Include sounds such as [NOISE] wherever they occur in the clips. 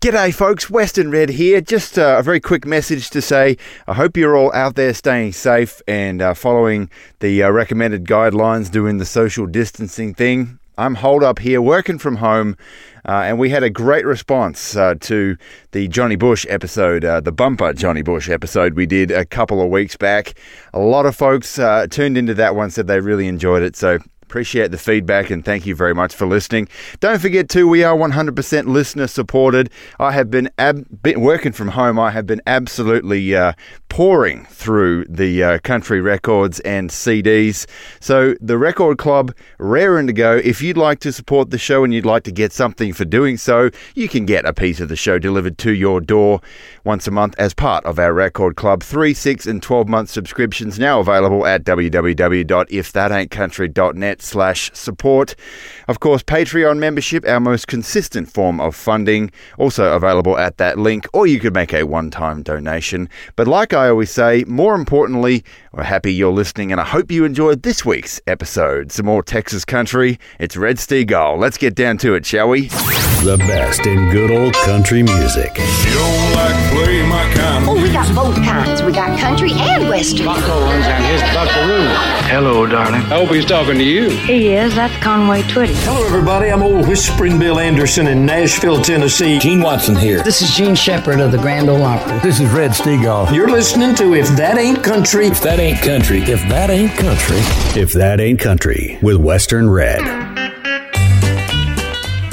G'day, folks. Western Red here. Just uh, a very quick message to say I hope you're all out there staying safe and uh, following the uh, recommended guidelines, doing the social distancing thing. I'm holed up here working from home, uh, and we had a great response uh, to the Johnny Bush episode, uh, the bumper Johnny Bush episode we did a couple of weeks back. A lot of folks tuned into that one, said they really enjoyed it. So Appreciate the feedback and thank you very much for listening. Don't forget too, we are 100% listener supported. I have been, ab- working from home. I have been absolutely uh, pouring through the uh, country records and CDs. So the Record Club, raring to go. If you'd like to support the show and you'd like to get something for doing so, you can get a piece of the show delivered to your door once a month as part of our Record Club. Three, six, and 12 month subscriptions now available at www.ifthataintcountry.net slash support. Of course, Patreon membership, our most consistent form of funding, also available at that link, or you could make a one-time donation. But like I always say, more importantly, we're happy you're listening and I hope you enjoyed this week's episode. Some more Texas country. It's Red Steagall. Let's get down to it, shall we? The best in good old country music. You don't like play my kind of Oh, we got both kinds. We got country and western. Buckles and his buckaroo. Hello, darling. I hope he's talking to you. He is. That's Conway Twitty. Hello, everybody. I'm old Whispering Bill Anderson in Nashville, Tennessee. Gene Watson here. This is Jean Shepard of the Grand Ole Opry. This is Red Steagall. You're listening to If That Ain't Country. If that ain't country, if that ain't country, if that ain't country, with Western Red.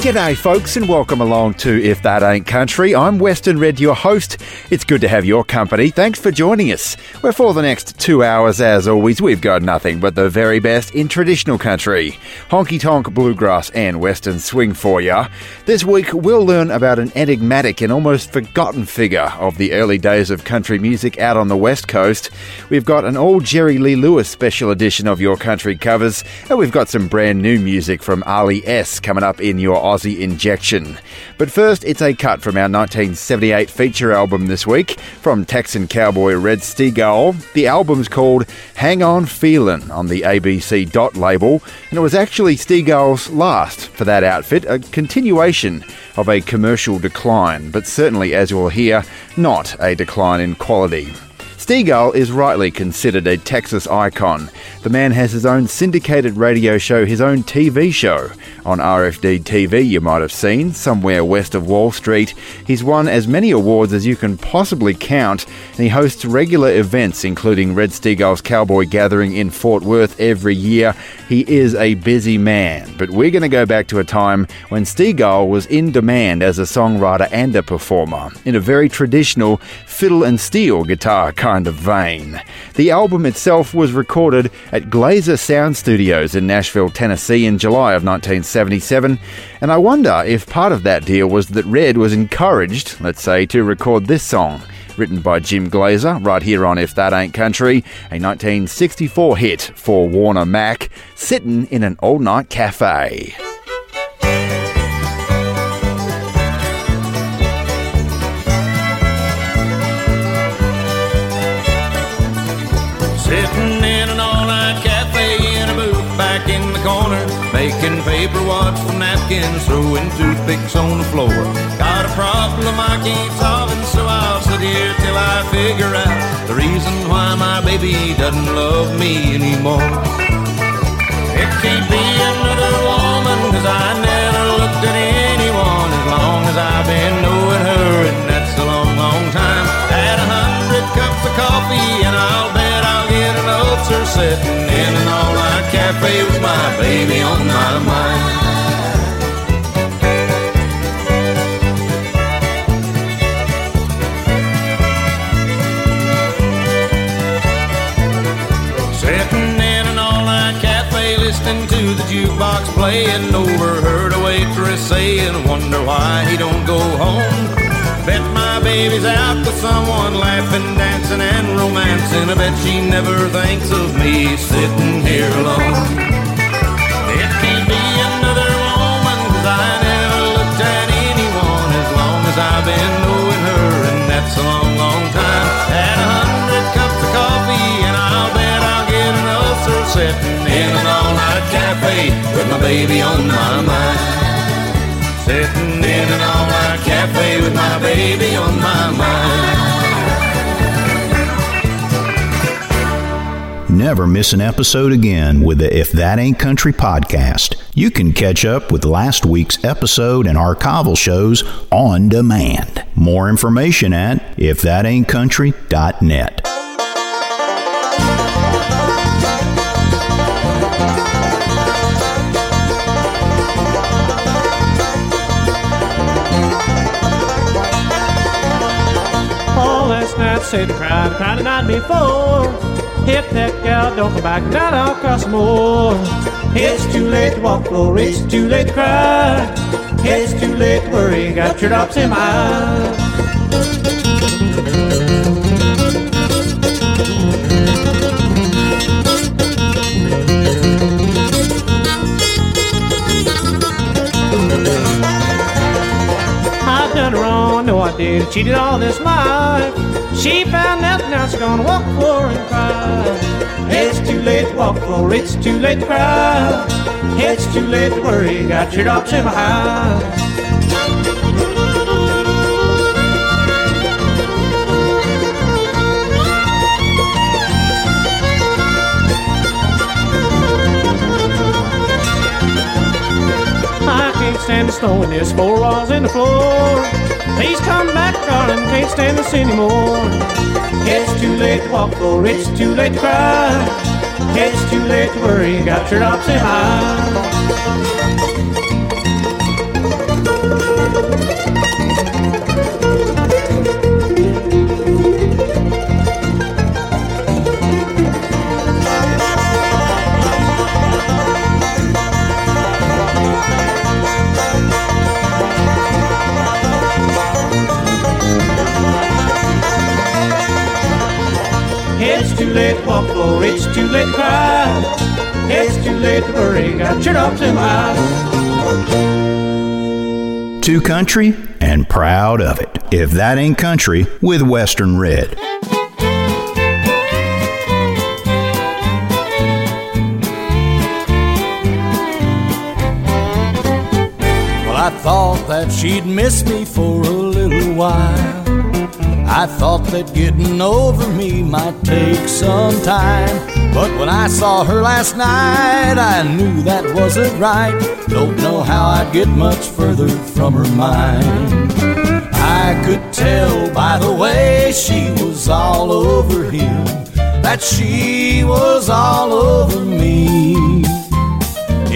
G'day, folks, and welcome along to If That Ain't Country. I'm Western Red, your host. It's good to have your company. Thanks for joining us. Where for the next two hours, as always, we've got nothing but the very best in traditional country, honky tonk, bluegrass, and western swing for you. This week, we'll learn about an enigmatic and almost forgotten figure of the early days of country music out on the west coast. We've got an old Jerry Lee Lewis special edition of your country covers, and we've got some brand new music from Ali S coming up in your Injection. But first, it's a cut from our 1978 feature album this week from Texan cowboy Red Steagall. The album's called Hang On Feelin' on the ABC Dot label, and it was actually Steagall's last for that outfit, a continuation of a commercial decline, but certainly, as you'll hear, not a decline in quality. Steagall is rightly considered a Texas icon. The man has his own syndicated radio show, his own TV show on RFD TV, you might have seen, somewhere west of Wall Street. He's won as many awards as you can possibly count, and he hosts regular events, including Red Steagall's Cowboy Gathering in Fort Worth every year. He is a busy man, but we're going to go back to a time when Steagall was in demand as a songwriter and a performer, in a very traditional fiddle and steel guitar kind of vein. The album itself was recorded at Glaser Sound Studios in Nashville, Tennessee in July of 1977, and I wonder if part of that deal was that Red was encouraged, let's say, to record this song. Written by Jim Glaser, right here on If That Ain't Country, a 1964 hit for Warner Mack, sitting in an all night cafe. Sitting in an all-night cafe in a booth back in the corner, making paper wads from napkins, throwing toothpicks on the floor. Got a problem I can't solve, and so I'll sit here till I figure out the reason why my baby doesn't love me anymore. It can't be another woman, cause I never looked at anyone as long as I've been knowing her, cafe with my baby on my mind. Sitting in an all-night cafe listening to the jukebox playing Overheard a waitress saying Wonder why he don't go home Bet my baby's out with someone Laughing, dancing and romancing. I bet she never thinks of me Sitting here alone. It can't be another woman Cause I never looked at anyone As long as I've been knowing her And that's a long, long time. Had a hundred cups of coffee And I'll bet I'll get an ulcer Sitting in an all-night cafe With my baby on my mind. Sitting in an all-night cafe with my baby on my mind. Never miss an episode again with the If That Ain't Country podcast. You can catch up with last week's episode and archival shows on demand. More information at ifthataintcountry.net. said the crowd, the night before. Hit that gal, don't come back across the moor. It's too late to walk floor, it's too late to cry. It's too late to worry, got your drops in my. Did. Cheated all this life. She found out now she's gonna walk the and cry. It's too late to walk the it's too late to cry. It's too late to worry, got your drops in can't stand the snow and there's four walls in the floor. Please come back, darling, can't stand this anymore. It's too late to walk floor, it's too late to cry. It's too late to worry, got your drops in my too late to walk floor, it's too late to cry. It's too late to worry, got your drops in my eye. To country and proud of it. If that ain't country with Western Red. Well, I thought that she'd miss me for a little while. I thought that getting over me might take some time. But when I saw her last night, I knew that wasn't right. Don't know how I'd get much further from her mind. I could tell by the way she was all over him that she was all over me.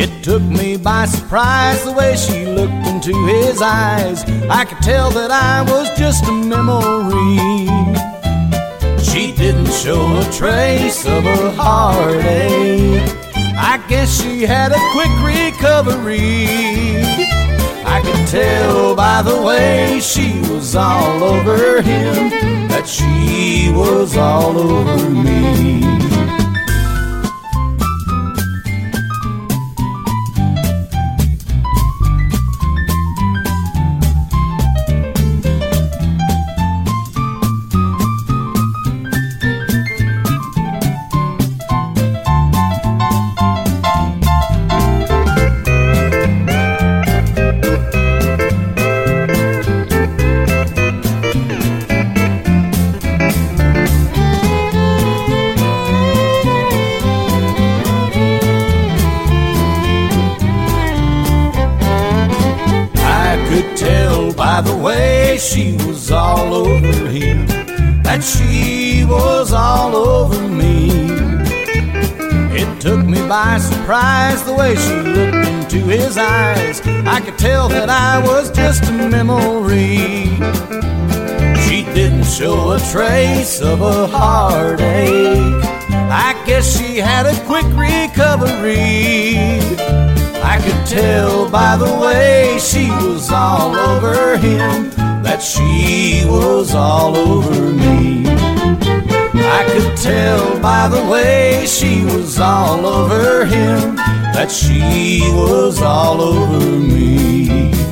It took me by surprise the way she looked into his eyes. I could tell that I was just a memory. She didn't show a trace of a heartache. I guess she had a quick recovery. I could tell by the way she was all over him that she was all over me. By surprise the way she looked into his eyes. I could tell that I was just a memory. She didn't show a trace of a heartache. I guess she had a quick recovery. I could tell by the way she was all over him that she was all over me. I could tell by the way she was all over him that she was all over me.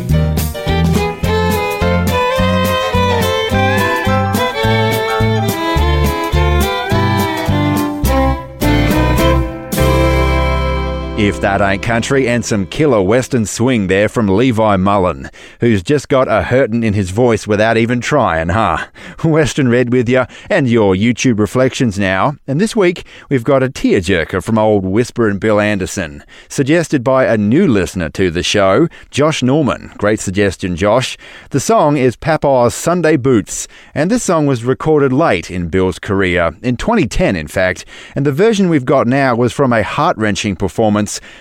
If That Ain't Country, and some killer western swing there from Levi Mullen, who's just got a hurtin' in his voice without even trying, huh? [LAUGHS] Western Red with you, and your YouTube reflections now. And this week, we've got a tearjerker from old Whisperin' Bill Anderson, suggested by a new listener to the show, Josh Norman. Great suggestion, Josh. The song is Papa's Sunday Boots, and this song was recorded late in Bill's career, in 2010, in fact, and the version we've got now was from a heart wrenching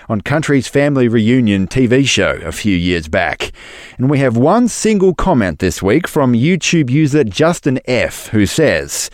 on Country's Family Reunion TV show a few years back. And we have one single comment this week from YouTube user Justin F., who says,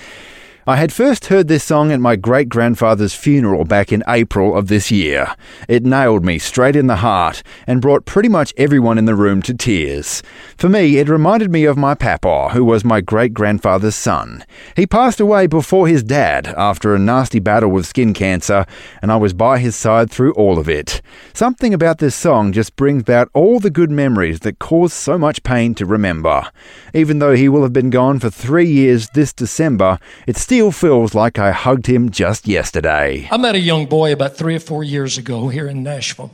I had first heard this song at my great grandfather's funeral back in April of this year. It nailed me straight in the heart and brought pretty much everyone in the room to tears. For me, it reminded me of my papa, who was my great grandfather's son. He passed away before his dad after a nasty battle with skin cancer, and I was by his side through all of it. Something about this song just brings back all the good memories that cause so much pain to remember. Even though he will have been gone for three years this December, it's still feels like I hugged him just yesterday. I met a young boy about three or four years ago here in Nashville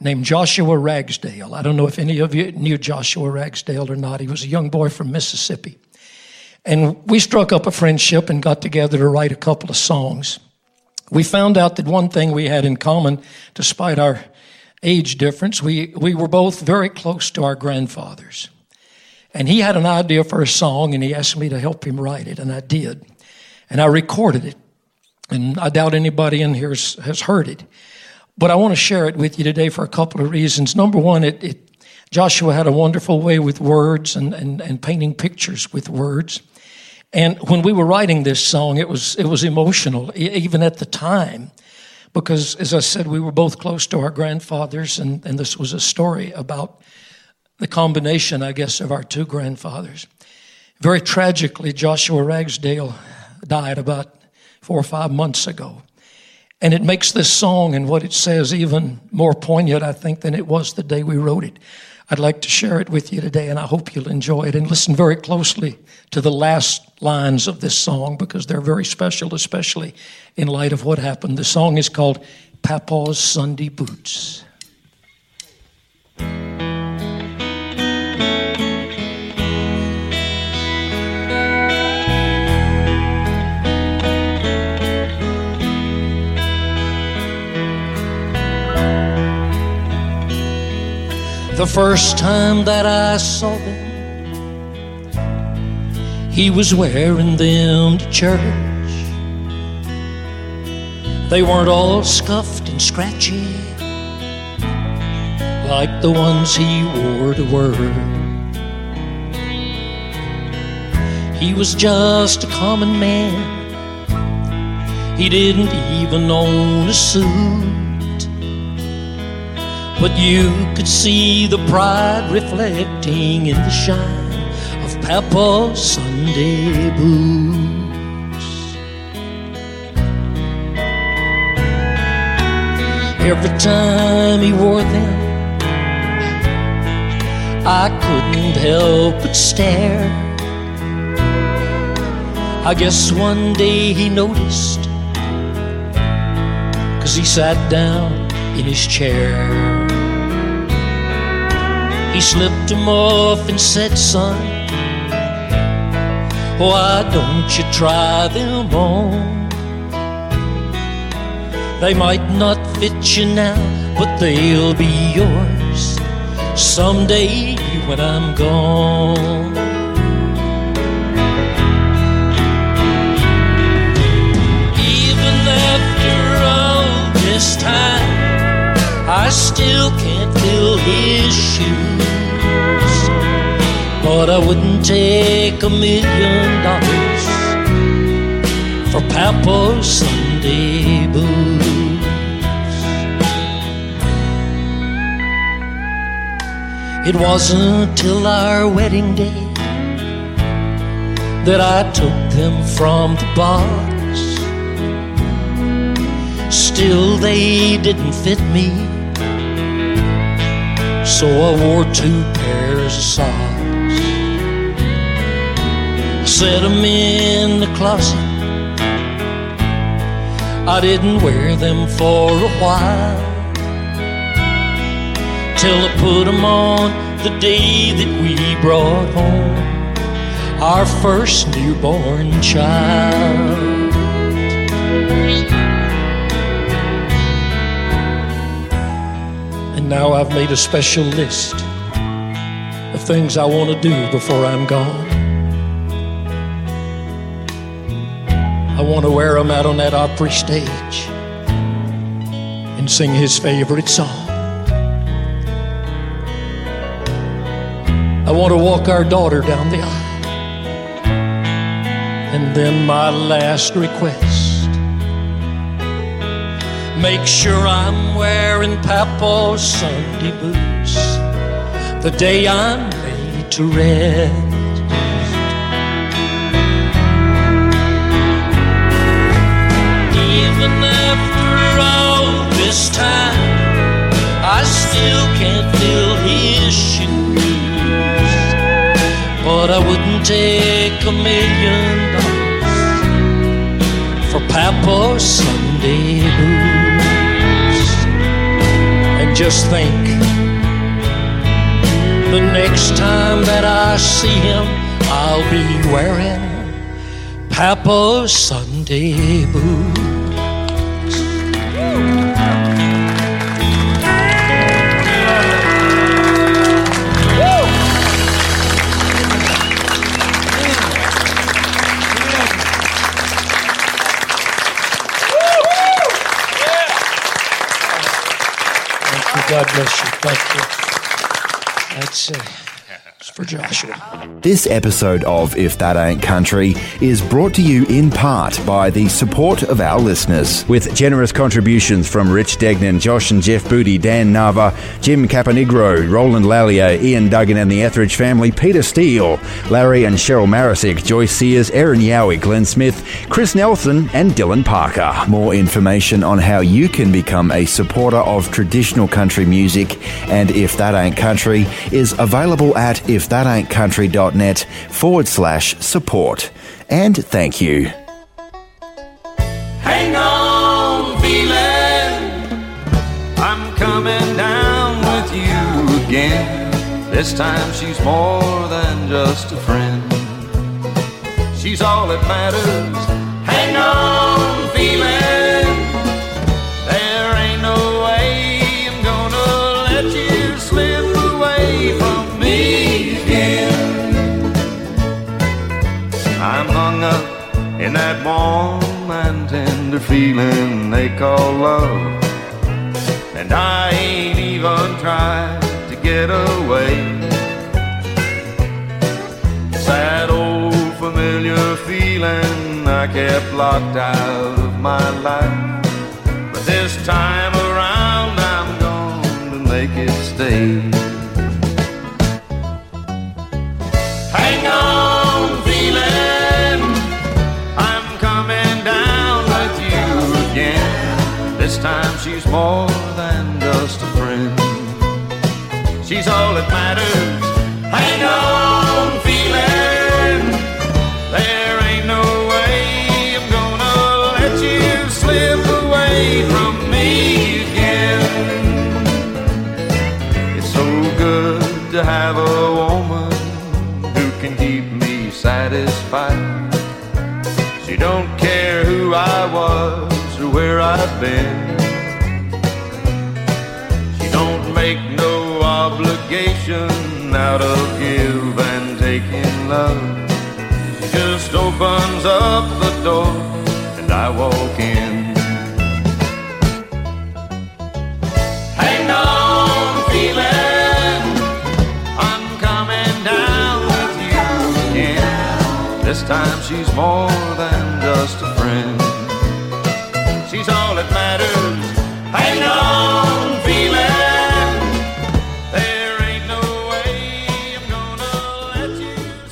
named Joshua Ragsdale. I don't know if any of you knew Joshua Ragsdale or not. He was a young boy from Mississippi. And we struck up a friendship and got together to write a couple of songs. We found out that one thing we had in common, despite our age difference, we, we were both very close to our grandfathers. And he had an idea for a song and he asked me to help him write it, and I did and I recorded it. And I doubt anybody in here has heard it. But I want to share it with you today for a couple of reasons. Number one, it, it Joshua had a wonderful way with words and, and, and painting pictures with words. And when we were writing this song, it was, it was emotional, even at the time, because as I said, we were both close to our grandfathers, and, and this was a story about the combination, I guess, of our two grandfathers. Very tragically, Joshua Ragsdale died about four or five months ago. And it makes this song and what it says even more poignant, I think, than it was the day we wrote it. I'd like to share it with you today, and I hope you'll enjoy it. And listen very closely to the last lines of this song because they're very special, especially in light of what happened. The song is called Papa's Sunday Boots. The first time that I saw them, he was wearing them to church. They weren't all scuffed and scratchy like the ones he wore to work. He was just a common man. He didn't even own a suit. But you could see the pride reflecting in the shine of Papa's Sunday boots. Every time he wore them, I couldn't help but stare. I guess one day he noticed, cause he sat down in his chair. He slipped them off and said, Son, why don't you try them on? They might not fit you now, but they'll be yours someday when I'm gone. Even after all this time, I still can't fill his shoes. But I wouldn't take a million dollars for Papa's Sunday boots. It wasn't till our wedding day that I took them from the box. Still, they didn't fit me, so I wore two pairs of socks I set them in the closet. I didn't wear them for a while. till I put 'em on the day that we brought home our first newborn child. And now I've made a special list of things I want to do before I'm gone. I want to wear him out on that Opry stage and sing his favorite song. I want to walk our daughter down the aisle. And then my last request make sure I'm wearing Papa's Sunday boots the day I'm laid to rest. Even after all this time, I still can't fill his shoes. But I wouldn't take a million dollars for Papa's Sunday boots. Just think, the next time that I see him, I'll be wearing Papa's Sunday boots. God bless you. Thank you. That's it's for Joshua. This episode of If That Ain't Country is brought to you in part by the support of our listeners. With generous contributions from Rich Degnan, Josh and Jeff Booty, Dan Nava, Jim Caponigro, Roland Lallier, Ian Duggan and the Etheridge family, Peter Steele, Larry and Cheryl Marisick, Joyce Sears, Aaron Yowie, Glenn Smith, Chris Nelson, and Dylan Parker. More information on how you can become a supporter of traditional country music and If That Ain't Country is available at ifthataintcountry.net forward slash support. And thank you. Hang on, feeling. I'm coming down with you again. This time she's more than just a friend. She's all that matters. Hang on, tender feeling they call love. And I ain't even tried to get away. Sad old familiar feeling I kept locked out of my life. But this time around I'm going to make it stay. More than just a friend. She's all that matters. Hang on, feeling. There ain't no way I'm gonna let you slip away from me again. It's so good to have a woman who can keep me satisfied. She don't care who I was or where I've been. Obligation out of give and taking love. She just opens up the door and I walk in. Hang on, feeling. I'm coming down with you again. This time she's more than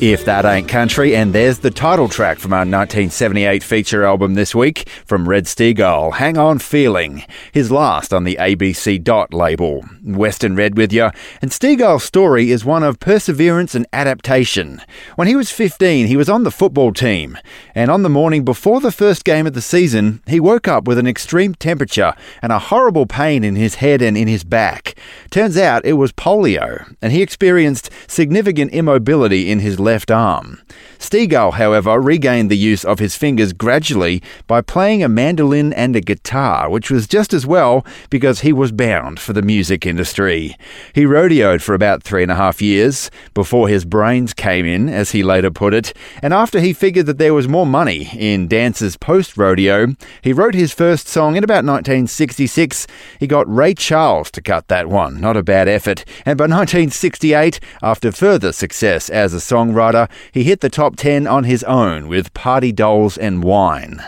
If That Ain't Country, and there's the title track from our 1978 feature album this week from Red Steagall, Hang On Feeling, his last on the ABC Dot label. Western Red with you, and Steagall's story is one of perseverance and adaptation. When he was 15, he was on the football team, and on the morning before the first game of the season, he woke up with an extreme temperature and a horrible pain in his head and in his back. Turns out it was polio, and he experienced significant immobility in his left arm. Steagall, however, regained the use of his fingers gradually by playing a mandolin and a guitar, which was just as well because he was bound for the music industry. He rodeoed for about three and a half years before his brains came in, as he later put it, and after he figured that there was more money in dances post rodeo, he wrote his first song in about 1966. He got Ray Charles to cut that one, not a bad effort, and by 1968, after further success as a songwriter, he hit the top 10 on his own with Party Dolls and Wine.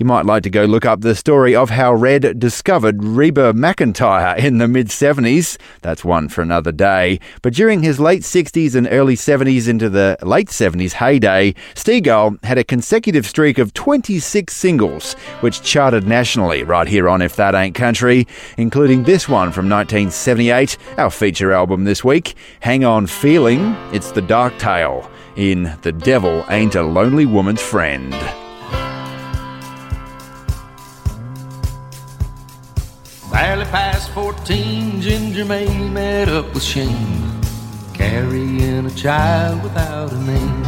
You might like to go look up the story of how Red discovered Reba McEntire in the mid 70s. That's one for another day. But during his late 60s and early 70s into the late 70s heyday, Steagall had a consecutive streak of 26 singles, which charted nationally right here on If That Ain't Country, including this one from 1978, our feature album this week, Hang On Feeling. It's The Dark Tale in The Devil Ain't a Lonely Woman's Friend. Barely past 14, Ginger May met up with Shane, carrying a child without a name.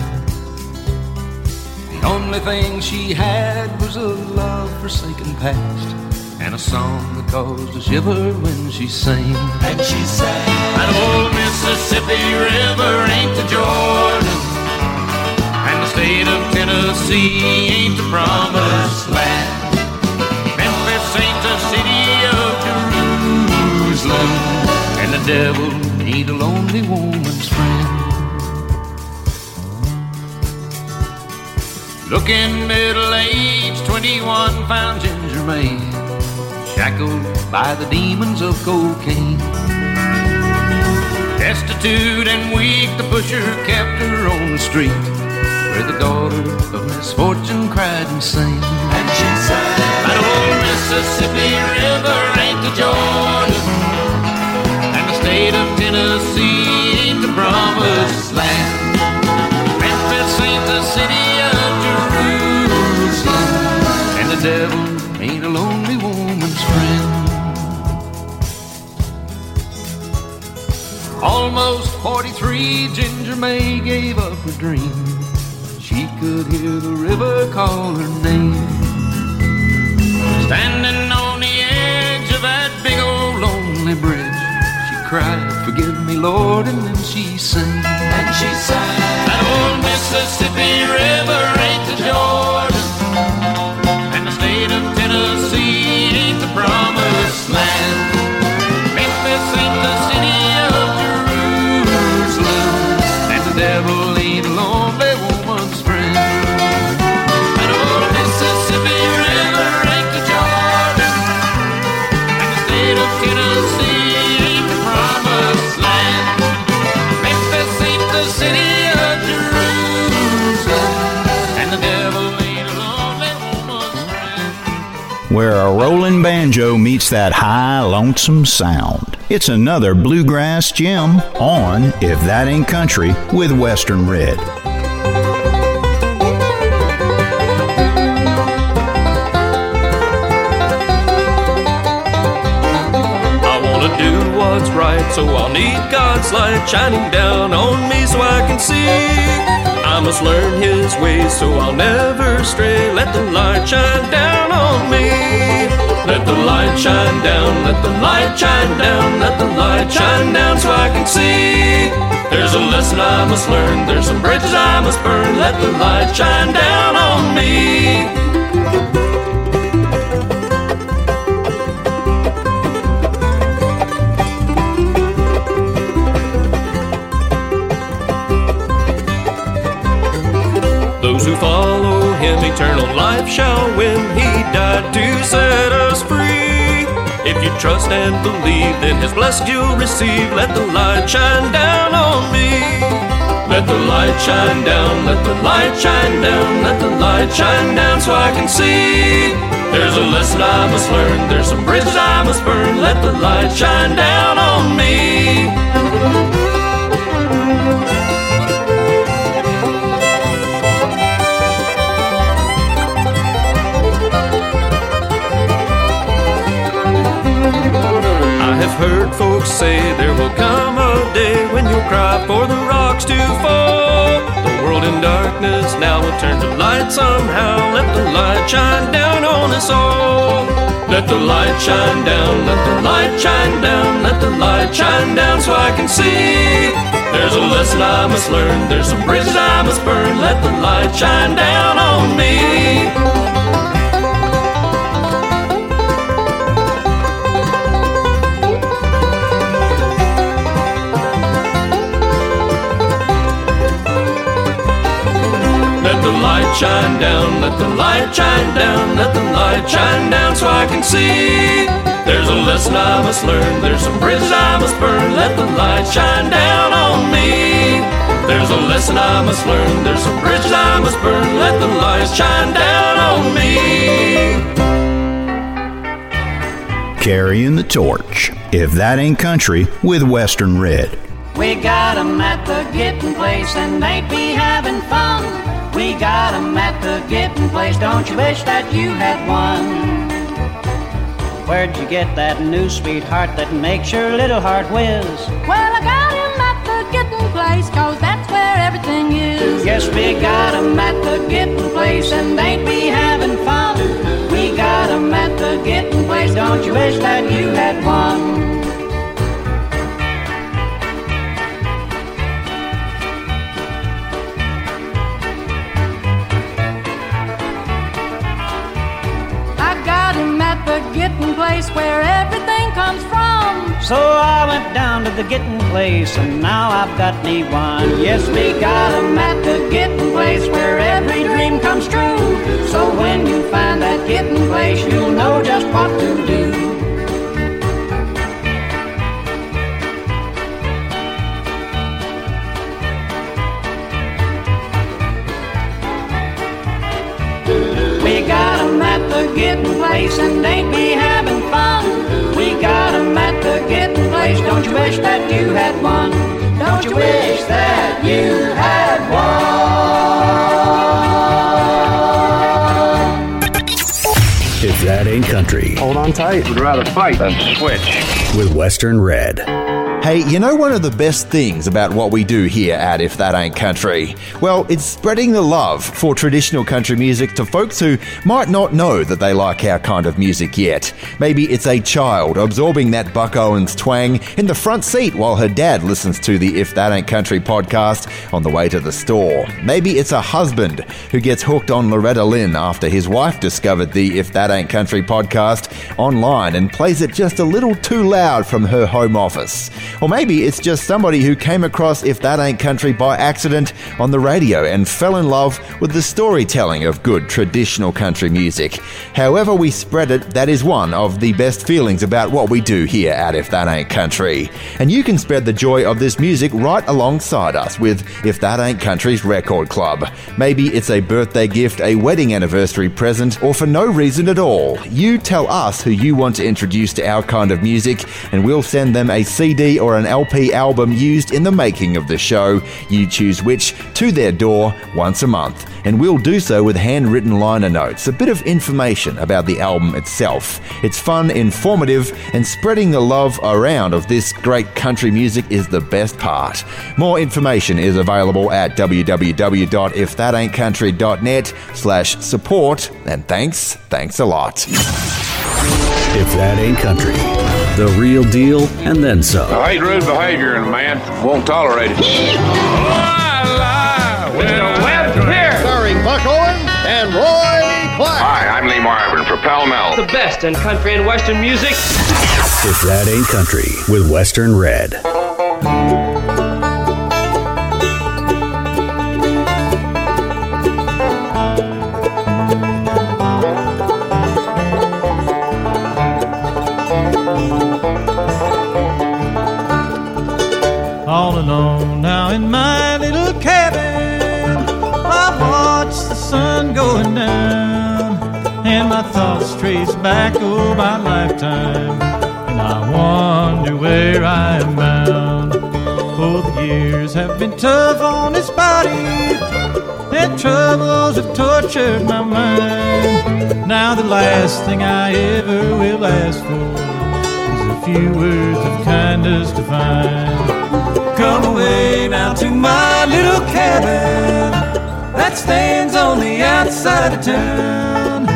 The only thing she had was a love forsaken past, and a song that caused a shiver when she sang. And she sang, That old Mississippi River ain't the Jordan, and the state of Tennessee ain't the promised land. Memphis ain't the city of Jerusalem, and the devil ain't a lonely woman's friend. Looking middle aged, 21 found Ginger May, shackled by the demons of cocaine. Destitute and weak, the pusher kept her on the street, where the daughter of misfortune cried and sang. And she sang, That old Mississippi River ain't the Jordan, and the state of Tennessee ain't the promised land. Memphis ain't the city of Jerusalem, and the devil ain't a lonely woman's friend. Almost 43, Ginger May gave up her dream. She could hear the river call her name. Standing on the edge of that big old lonely bridge, she cried, Forgive me, Lord, and then she sang. And she sang, That old Mississippi where a rolling banjo meets that high, lonesome sound. It's another bluegrass gem on If That Ain't Country with Western Red. What's right, so I'll need God's light shining down on me so I can see. I must learn His ways, so I'll never stray. Let the light shine down on me. Let the light shine down, let the light shine down, let the light shine down so I can see. There's a lesson I must learn, there's some bridges I must burn. Let the light shine down on me. Those who follow him eternal life shall win. He died to set us free. If you trust and believe, then his blessing you'll receive. Let the light shine down on me. Let the light shine down, let the light shine down, let the light shine down so I can see. There's a lesson I must learn, there's some bridges I must burn. Let the light shine down on me. Heard folks say there will come a day when you'll cry for the rocks to fall. The world in darkness now will turn to light somehow. Let the light shine down on us all. Let the light shine down, let the light shine down, let the light shine down so I can see. There's a lesson I must learn, there's some bridges I must burn. Let the light shine down on me. The light shine down, let the light shine down, let the light shine down so I can see. There's a lesson I must learn, there's some bridges I must burn. Let the light shine down on me. There's a lesson I must learn, there's some bridges I must burn. Let the light shine down on me. Carrying the torch. If that ain't country, with Western Red. We got 'em at the getting place and they be having fun. We got 'em at the getting place, don't you wish that you had one? Where'd you get that new sweetheart that makes your little heart whiz? Well, I got him at the getting place, cause that's where everything is. Yes, we got 'em at the getting place and they be having fun. We got 'em at the getting place, don't you wish that you had one? Place where everything comes from. So I went down to the getting place and now I've got me one. Yes, we got 'em at the getting place where every dream comes true. So when you find that getting place, you'll know just what to do. The getting place and they be having fun. We got 'em at the getting place. Don't you wish that you had one? Don't you wish that you had one? If that ain't country, Hold on tight. Would rather fight than switch. with Western Red. Hey, you know one of the best things about what we do here at If That Ain't Country? Well, it's spreading the love for traditional country music to folks who might not know that they like our kind of music yet. Maybe it's a child absorbing that Buck Owens twang in the front seat while her dad listens to the If That Ain't Country podcast on the way to the store. Maybe it's a husband who gets hooked on Loretta Lynn after his wife discovered the If That Ain't Country podcast online and plays it just a little too loud from her home office. Or maybe it's just somebody who came across If That Ain't Country by accident on the radio and fell in love with the storytelling of good traditional country music. However, we spread it, that is one of the best feelings about what we do here at If That Ain't Country. And you can spread the joy of this music right alongside us with If That Ain't Country's Record Club. Maybe it's a birthday gift, a wedding anniversary present, or for no reason at all. You tell us who you want to introduce to our kind of music, and we'll send them a CD or an LP album used in the making of the show. You choose which to their door once a month. And we'll do so with handwritten liner notes, a bit of information about the album itself. It's fun, informative, and spreading the love around of this great country music is the best part. More information is available at www.ifthataintcountry.net slash support. And thanks, thanks a lot. If that ain't country, the real deal and then some. I hate rude behavior in a man. Won't tolerate it. Starring Buck Owens and Roy Clark. Hi, I'm Lee Marvin for Pall Mall. The best in country and western music. If that ain't country, with Western Red. Trace back over my lifetime, and I wonder where I am bound. For the years have been tough on this body, and troubles have tortured my mind. Now the last thing I ever will ask for is a few words of kindness to find. Come away now to my little cabin that stands on the outside of town.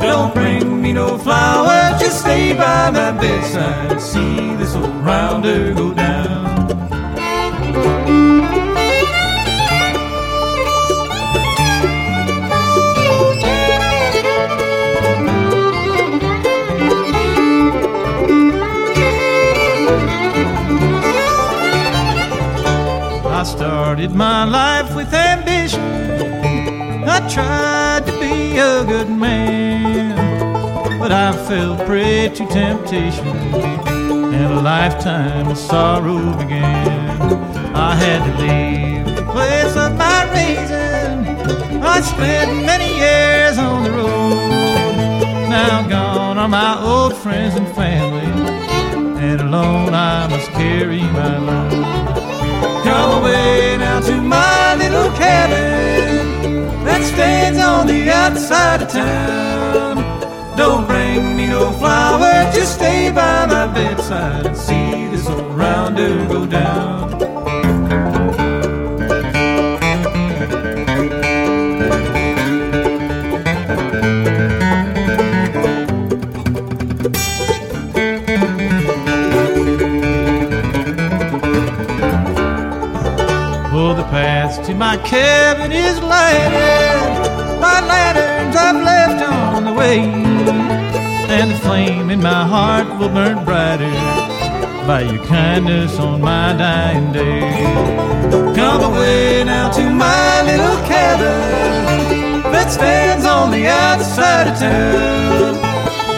Don't bring me no flowers, just stay by my bedside and see this old rounder go down. I started my life with ambition. I tried to be a good man, but I fell prey to temptation, and a lifetime of sorrow began. I had to leave the place of my raising. I spent many years on the road. Now gone are my old friends and family, and alone I must carry my load. Come away now to my little cabin that stands on the outside of town. Don't no flowers, just stay by my bedside. And see this old rounder go down. Oh, the path to my cabin is lighted. By lanterns I've left on the way, flame in my heart will burn brighter by your kindness on my dying day. Come away now to my little cabin that stands on the outside of town.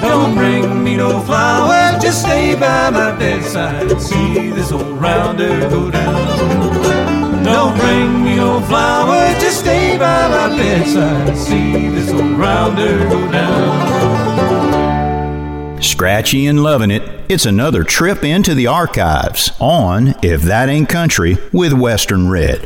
Don't bring me no flowers, just stay by my bedside and see this old rounder go down. Don't bring me no flowers, just stay by my bedside and see this old rounder go down. Scratchy and loving it, it's another trip into the archives on If That Ain't Country with Western Red.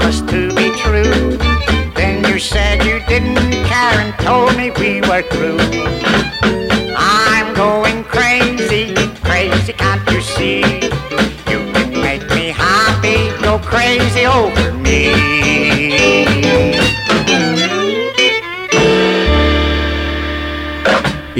promised to be true. Then you said you didn't care and told me we were through. I'm going crazy, crazy, can't you see? You make me happy, go crazy over.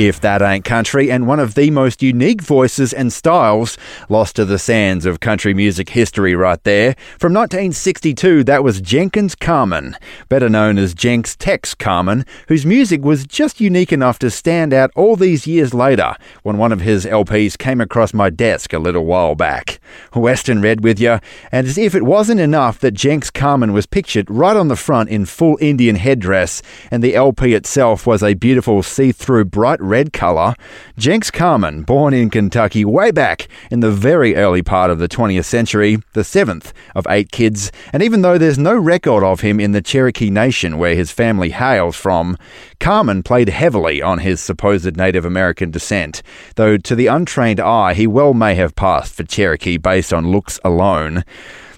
If That Ain't Country, and one of the most unique voices and styles lost to the sands of country music history right there. From 1962, that was Jenkins Carman, better known as Jenks Tex Carman, whose music was just unique enough to stand out all these years later when one of his LPs came across my desk a little while back. Western Red with you, and as if it wasn't enough that Jenks Carman was pictured right on the front in full Indian headdress, and the LP itself was a beautiful see-through bright red colour, Jenks Carman, born in Kentucky way back in the very early part of the 20th century, the seventh of eight kids, and even though there's no record of him in the Cherokee Nation where his family hails from, Carman played heavily on his supposed Native American descent, though to the untrained eye he well may have passed for Cherokee based on looks alone.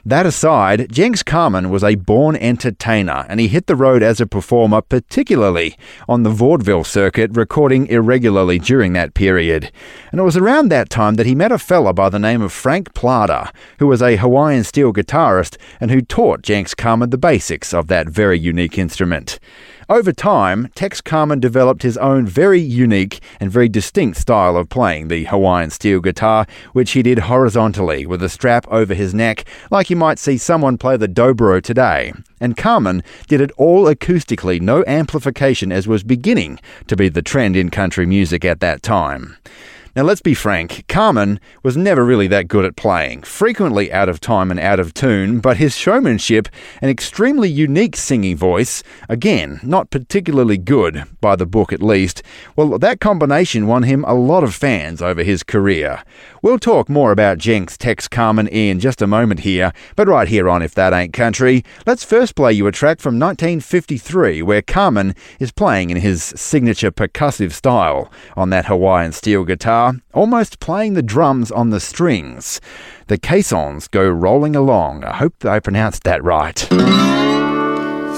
That aside, Jenks Carman was a born entertainer and he hit the road as a performer, particularly on the vaudeville circuit, recording irregularly during that period. And it was around that time that he met a fella by the name of Frank Plata, who was a Hawaiian steel guitarist and who taught Jenks Carman the basics of that very unique instrument. Over time, Tex Carman developed his own very unique and very distinct style of playing the Hawaiian steel guitar, which he did horizontally with a strap over his neck, like you might see someone play the dobro today. And Carman did it all acoustically, no amplification, as was beginning to be the trend in country music at that time. Now, let's be frank, Carman was never really that good at playing, frequently out of time and out of tune, but his showmanship and extremely unique singing voice, again, not particularly good, by the book at least, well, that combination won him a lot of fans over his career. We'll talk more about Jenks Tex Carman in just a moment here, but right here on If That Ain't Country, let's first play you a track from 1953 where Carman is playing in his signature percussive style on that Hawaiian steel guitar almost playing the drums on the strings. The caissons go rolling along. I hope I pronounced that right.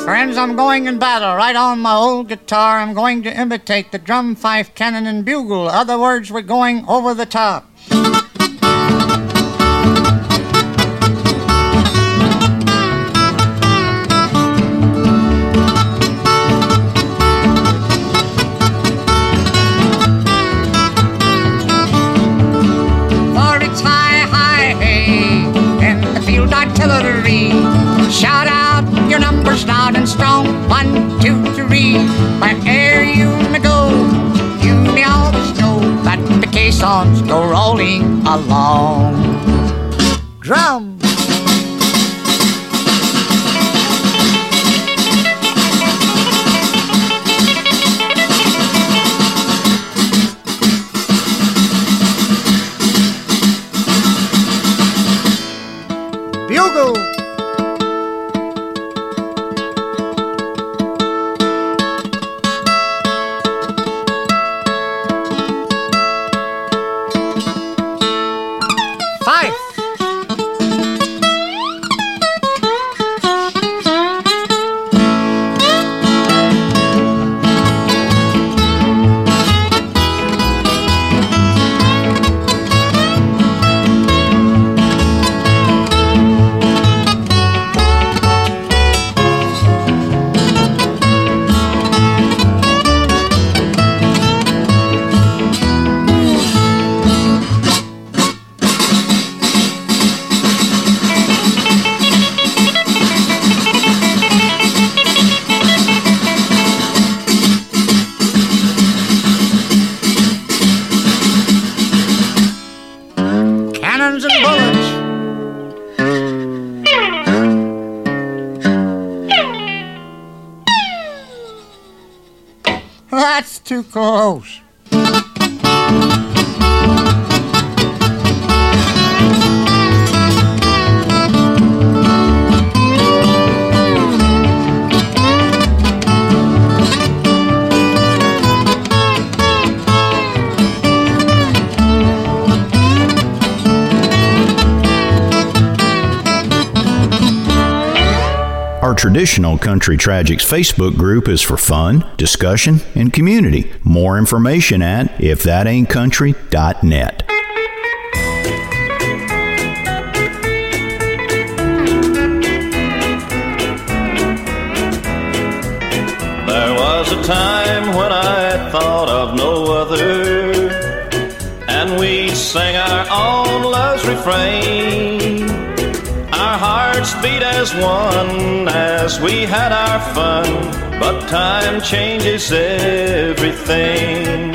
Friends, I'm going in battle right on my old guitar. I'm going to imitate the drum, fife, cannon, and bugle. Other words, we're going over the top. Shout out your numbers loud and strong. One, two, three. Where'er caissons go rolling along. Drum. That's our traditional Country Tragics Facebook group is for fun, discussion, and community. More information at ifthataintcountry.net. There was a time when I thought of no other, and we sang our own love's refrain. Beat as one as we had our fun, but time changes everything.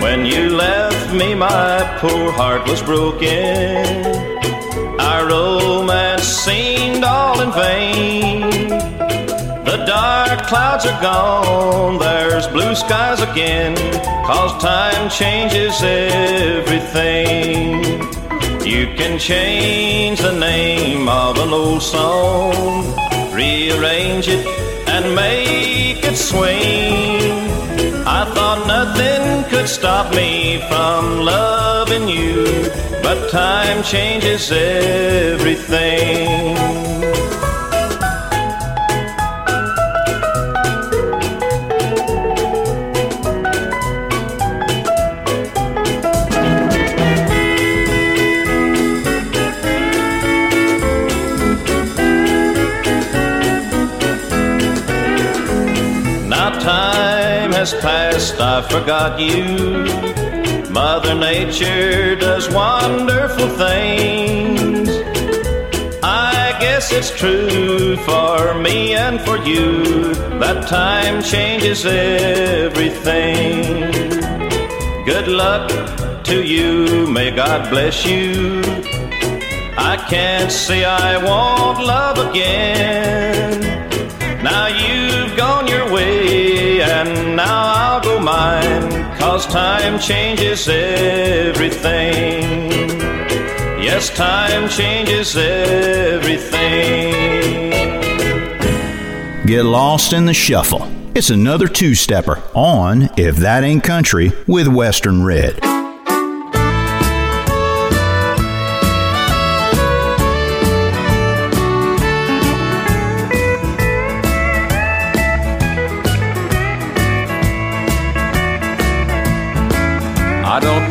When you left me, my poor heart was broken. Our romance seemed all in vain. The dark clouds are gone, there's blue skies again, cause time changes everything. You can change the name of an old song, rearrange it and make it swing. I thought nothing could stop me from loving you, but time changes everything. Has passed, I forgot you. Mother Nature does wonderful things. I guess it's true for me and for you that time changes everything. Good luck to you, may God bless you. I can't say I won't love again. And now I'll go mine, cause time changes everything. Yes, time changes everything. Get lost in the shuffle. It's another two stepper on If That Ain't Country with Western Red.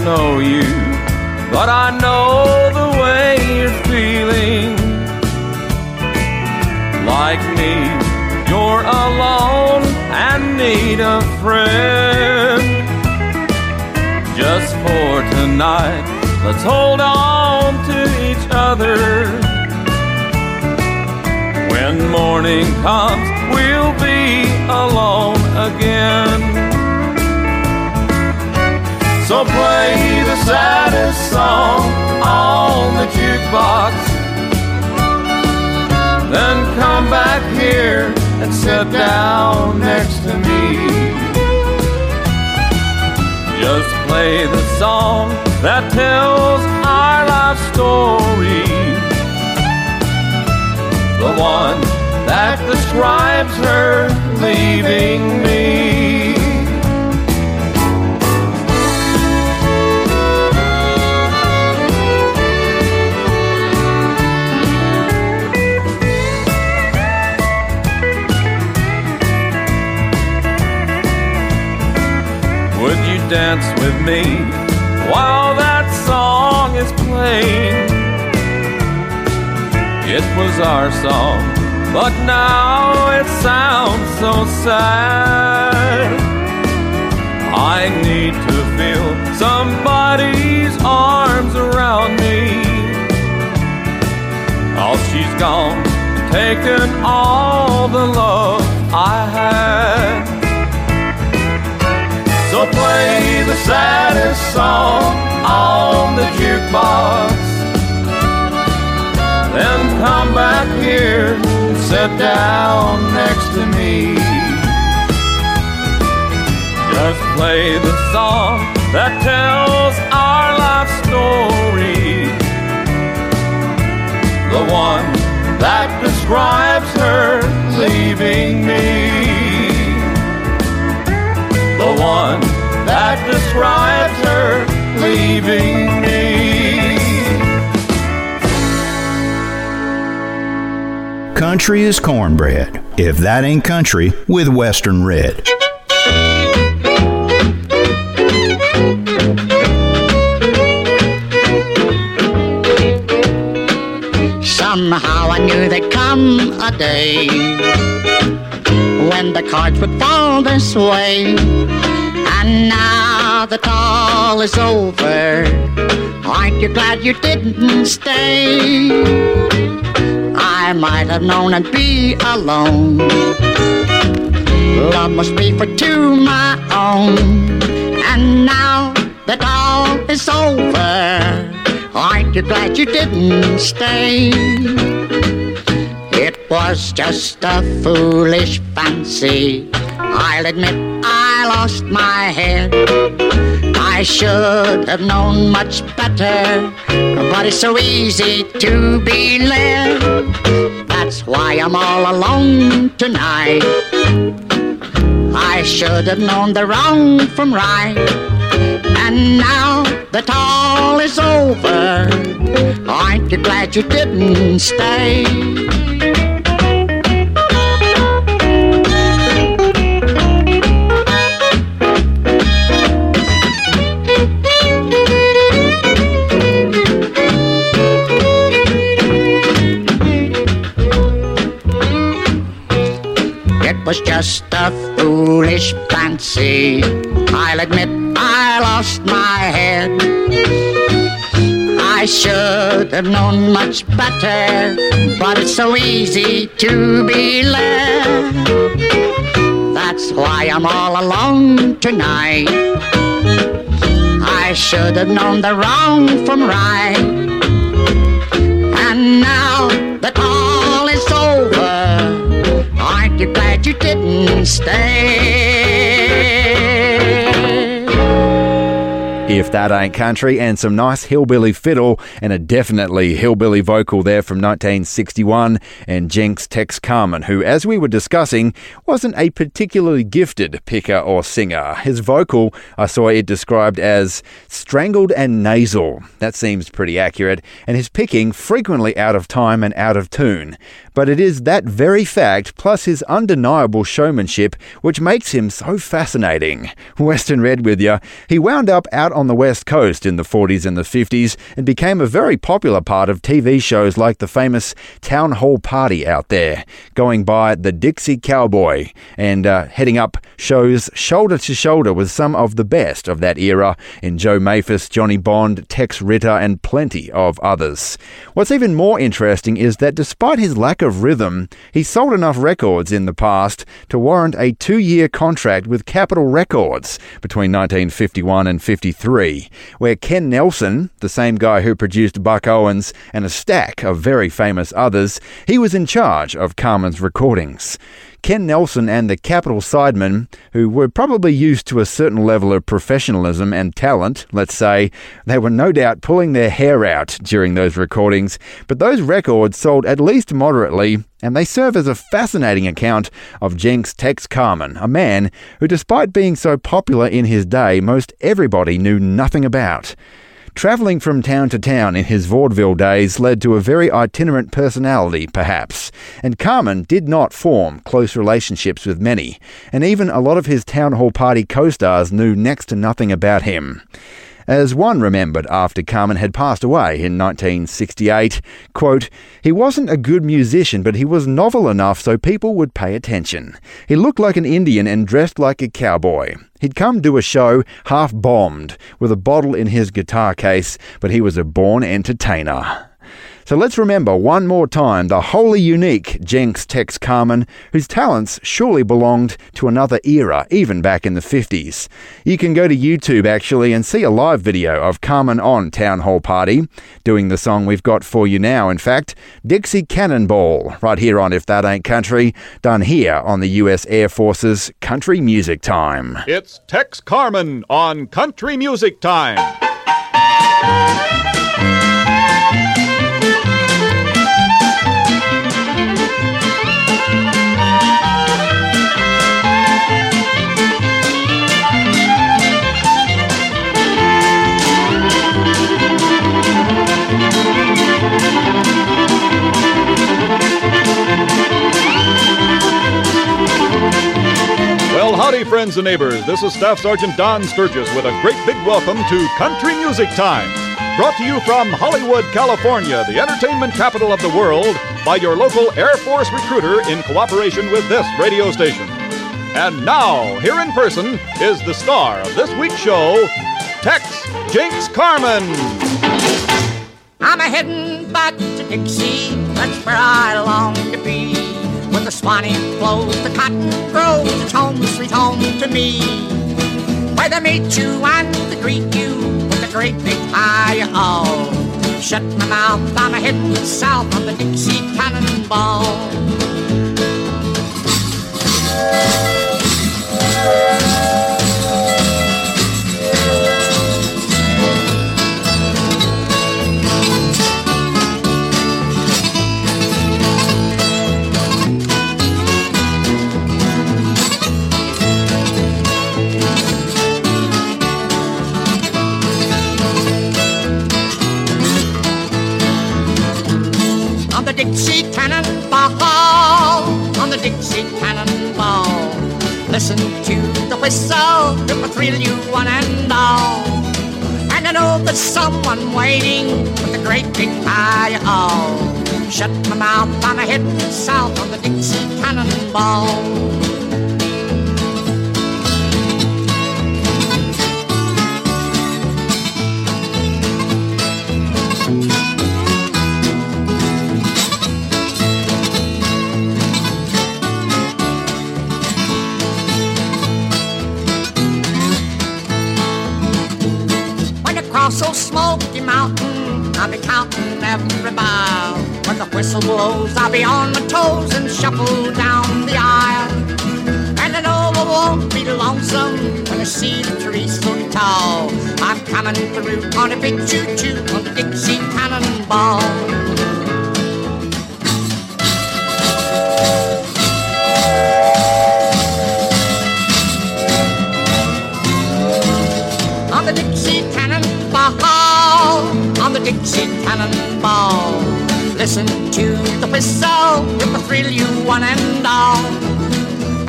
Know you, but I know the way you're feeling. Like me, you're alone and need a friend. Just for tonight, let's hold on to each other. When morning comes, we'll be alone again. Play the saddest song on the jukebox. Then come back here and sit down next to me. Just play the song that tells our life story. The one that describes her leaving me. Dance with me while that song is playing? It was our song, but now it sounds so sad. I need to feel somebody's arms around me. Oh, she's gone, taken all the love I had. Play the saddest song on the jukebox. Then come back here and sit down next to me. Just play the song that tells our life story. The one that describes her leaving me describes her leaving me. Country is cornbread. If that ain't country, with Western Red. Somehow I knew there'd come a day when the cards would fall this way. And now that all is over, aren't you glad you didn't stay? I might have known I'd be alone. Love must be for two my own. And now that all is over, aren't you glad you didn't stay? It was just a foolish fancy. I'll admit I lost my head. I should have known much better, but it's so easy to be led. That's why I'm all alone tonight. I should have known the wrong from right. And now that all is over, aren't you glad you didn't stay? Was just a foolish fancy. I'll admit I lost my head. I should have known much better, but it's so easy to be led. That's why I'm all alone tonight. I should have known the wrong from right. Aren't you didn't stay? If That Ain't Country, and some nice hillbilly fiddle and a definitely hillbilly vocal there from 1961, and Jenks Tex Carman, who, as we were discussing, wasn't a particularly gifted picker or singer. His vocal, I saw it described as strangled and nasal. That seems pretty accurate, and his picking frequently out of time and out of tune. But it is that very fact, plus his undeniable showmanship, which makes him so fascinating. [LAUGHS] Western Red with you. He wound up out on the West Coast in the 40s and the 50s and became a very popular part of TV shows like the famous Town Hall Party out there, going by the Dixie Cowboy and uh, heading up shows shoulder to shoulder with some of the best of that era in Joe Maphis, Johnny Bond, Tex Ritter, and plenty of others. What's even more interesting is that despite his lack of rhythm, he sold enough records in the past to warrant a two year contract with Capitol Records between 1951 and 53, where Ken Nelson, the same guy who produced Buck Owens and a stack of very famous others, he was in charge of Carman's recordings. Ken Nelson and the Capitol Sidemen, who were probably used to a certain level of professionalism and talent, let's say, they were no doubt pulling their hair out during those recordings, but those records sold at least moderately, and they serve as a fascinating account of Jenks Tex Carman, a man who, despite being so popular in his day, most everybody knew nothing about. Travelling from town to town in his vaudeville days led to a very itinerant personality, perhaps, and Carman did not form close relationships with many, and even a lot of his town hall party co stars knew next to nothing about him. As one remembered after Carman had passed away in 1968, quote, He wasn't a good musician, but he was novel enough so people would pay attention. He looked like an Indian and dressed like a cowboy. He'd come do a show half bombed with a bottle in his guitar case, but he was a born entertainer. So let's remember one more time the wholly unique Jenks Tex Carman, whose talents surely belonged to another era, even back in the 50s. You can go to YouTube actually and see a live video of Carman on Town Hall Party, doing the song we've got for you now, in fact, Dixie Cannonball, right here on If That Ain't Country, done here on the US Air Force's Country Music Time. It's Tex Carman on Country Music Time. Friends and neighbors. This is Staff Sergeant Don Sturgis with a great big welcome to Country Music Time. Brought to you from Hollywood, California, the entertainment capital of the world, by your local Air Force recruiter in cooperation with this radio station. And now, here in person, is the star of this week's show, Tex Jenks Carman. I'm a heading back to Dixie, that's where I long to be. Where the Swanee flows, the cotton grows, it's home, sweet home to me. Where they meet you and they greet you with a great big hi-oh. Shut my mouth, I'm a heading south on the Dixie Cannonball. Listen to the whistle, it will thrill you one and all. And I know there's someone waiting with a great big hi-oh. Shut my mouth, I'm heading south on the Dixie Cannonball. I'll be counting every mile. When the whistle blows, I'll be on my toes and shuffle down the aisle. And I know I won't be lonesome when I see the trees so tall. I'm coming through on a big choo-choo on the Dixie Cannonball. Cannonball. Listen to the whistle, it will thrill you one and all.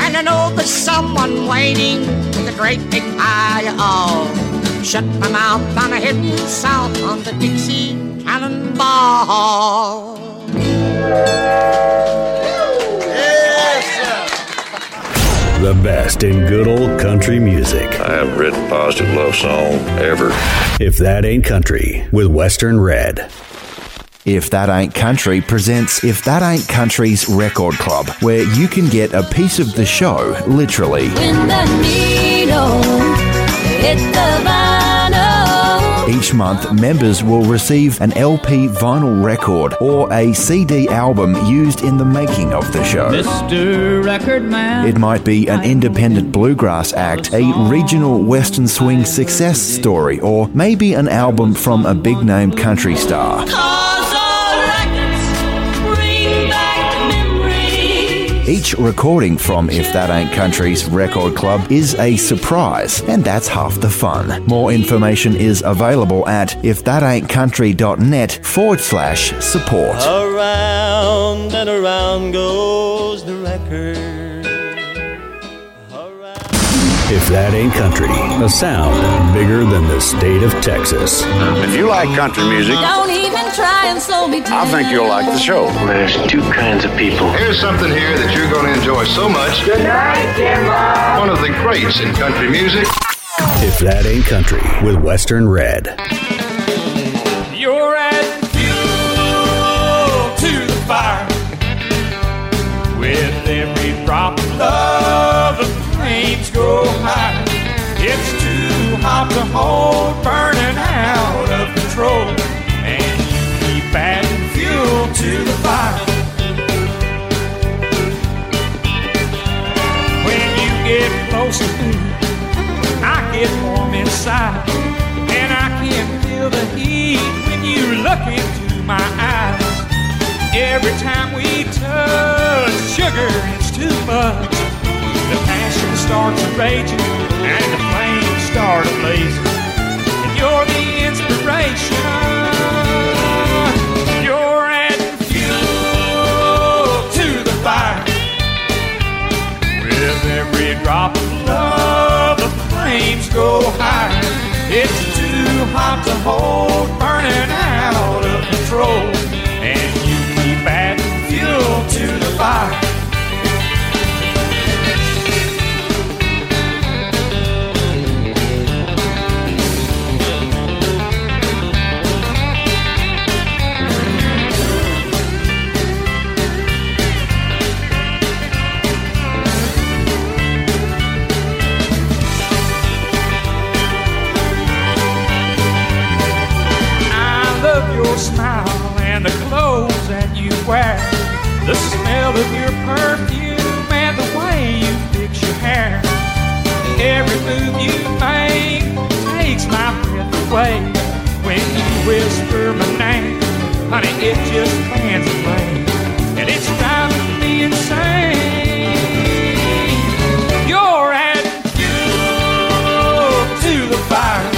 And I know there's someone waiting with a great big hi-oh. Shut my mouth, and I'm heading south on the Dixie Cannonball. The best in good old country music. I haven't written a positive love song ever. If that ain't country, with Western Red. If That Ain't Country presents If That Ain't Country's Record Club, where you can get a piece of the show, literally. When the needle hit the vinyl. Each month, members will receive an LP vinyl record or a CD album used in the making of the show. Mr. Record Man. It might be an independent bluegrass act, a regional western swing success story, or maybe an album from a big name country star. Each recording from If That Ain't Country's Record Club is a surprise, and that's half the fun. More information is available at ifthataintcountry.net forward slash support. Around and around goes the record. If that ain't country, a sound bigger than the state of Texas. If you like country music, Don't even try and slow me down. I think you'll like the show. There's two kinds of people. Here's something here that you're going to enjoy so much. Good night, Jimbo. One of the greats in country music. If that ain't country, with Western Red. You're adding fuel to the fire. With every drop of love, the flames go higher. It's too hot to hold, burning out of control. And you keep adding fuel to the fire. When you get close to me, I get warm inside. And I can feel the heat when you look into my passion starts raging and the flames start blazing. And you're the inspiration. You're adding fuel to the fire. With every drop of love, the flames go higher. It's too hot to hold, burning out of control. And you keep adding fuel to the fire. Smell of your perfume and the way you fix your hair. Every move you make takes my breath away. When you whisper my name, honey, it just fans away. And it's driving me insane. You're adding fuel to the fire.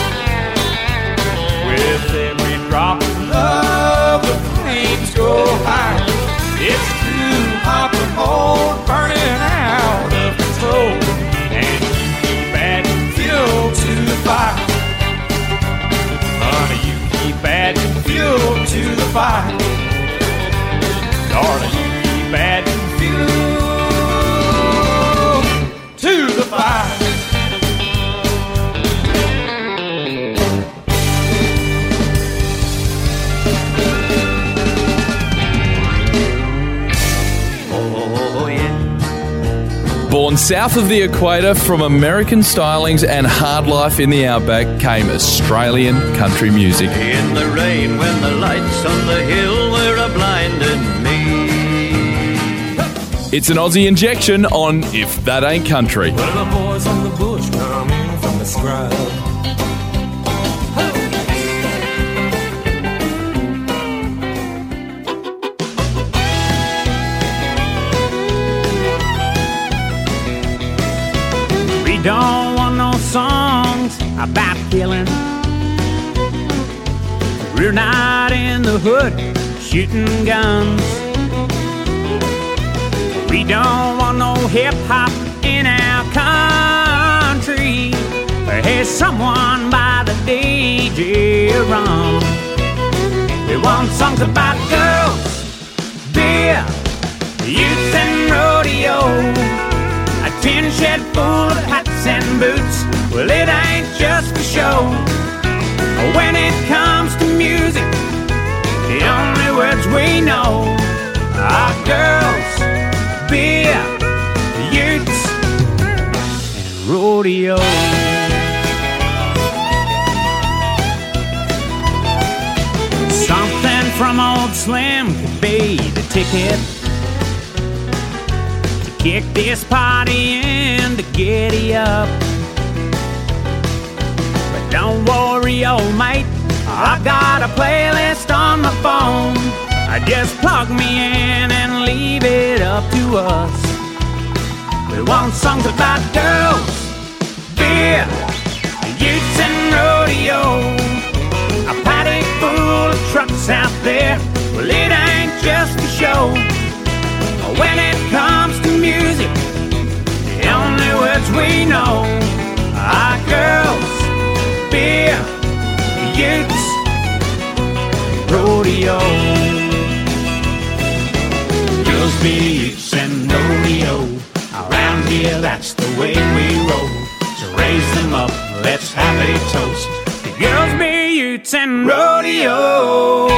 With every drop of love, the flames go higher. It's hold, burning out of control. And you keep adding fuel to the fire. Honey, you keep adding fuel to the fire. Darling, you keep adding south of the equator from American stylings and hard life in the outback came Australian country music. In the rain when the lights on the hill were a blinding me. It's an Aussie injection on If That Ain't Country. In the hood shooting guns. We don't want no hip hop in our country. There's someone by the DJ run. We want songs about girls, beer, ute, and rodeo. A tin shed full of hats and boots. Well, it ain't just for show. When it comes to music, words we know our girls, beer, utes, and rodeo. Something from old Slim could be the ticket to kick this party in to giddy up. But don't worry, old mate, I got a playlist on my phone. I just plug me in and leave it up to us. We want songs about girls, beer, utes, and rodeo. A paddock full of trucks out there. Well, it ain't just for show. When it comes to music, the only words we know are girls, beer, utes, rodeo. Utes, and rodeo. Around here, that's the way we roll. So raise them up, let's have a toast. The Girls, beer, utes, and rodeo.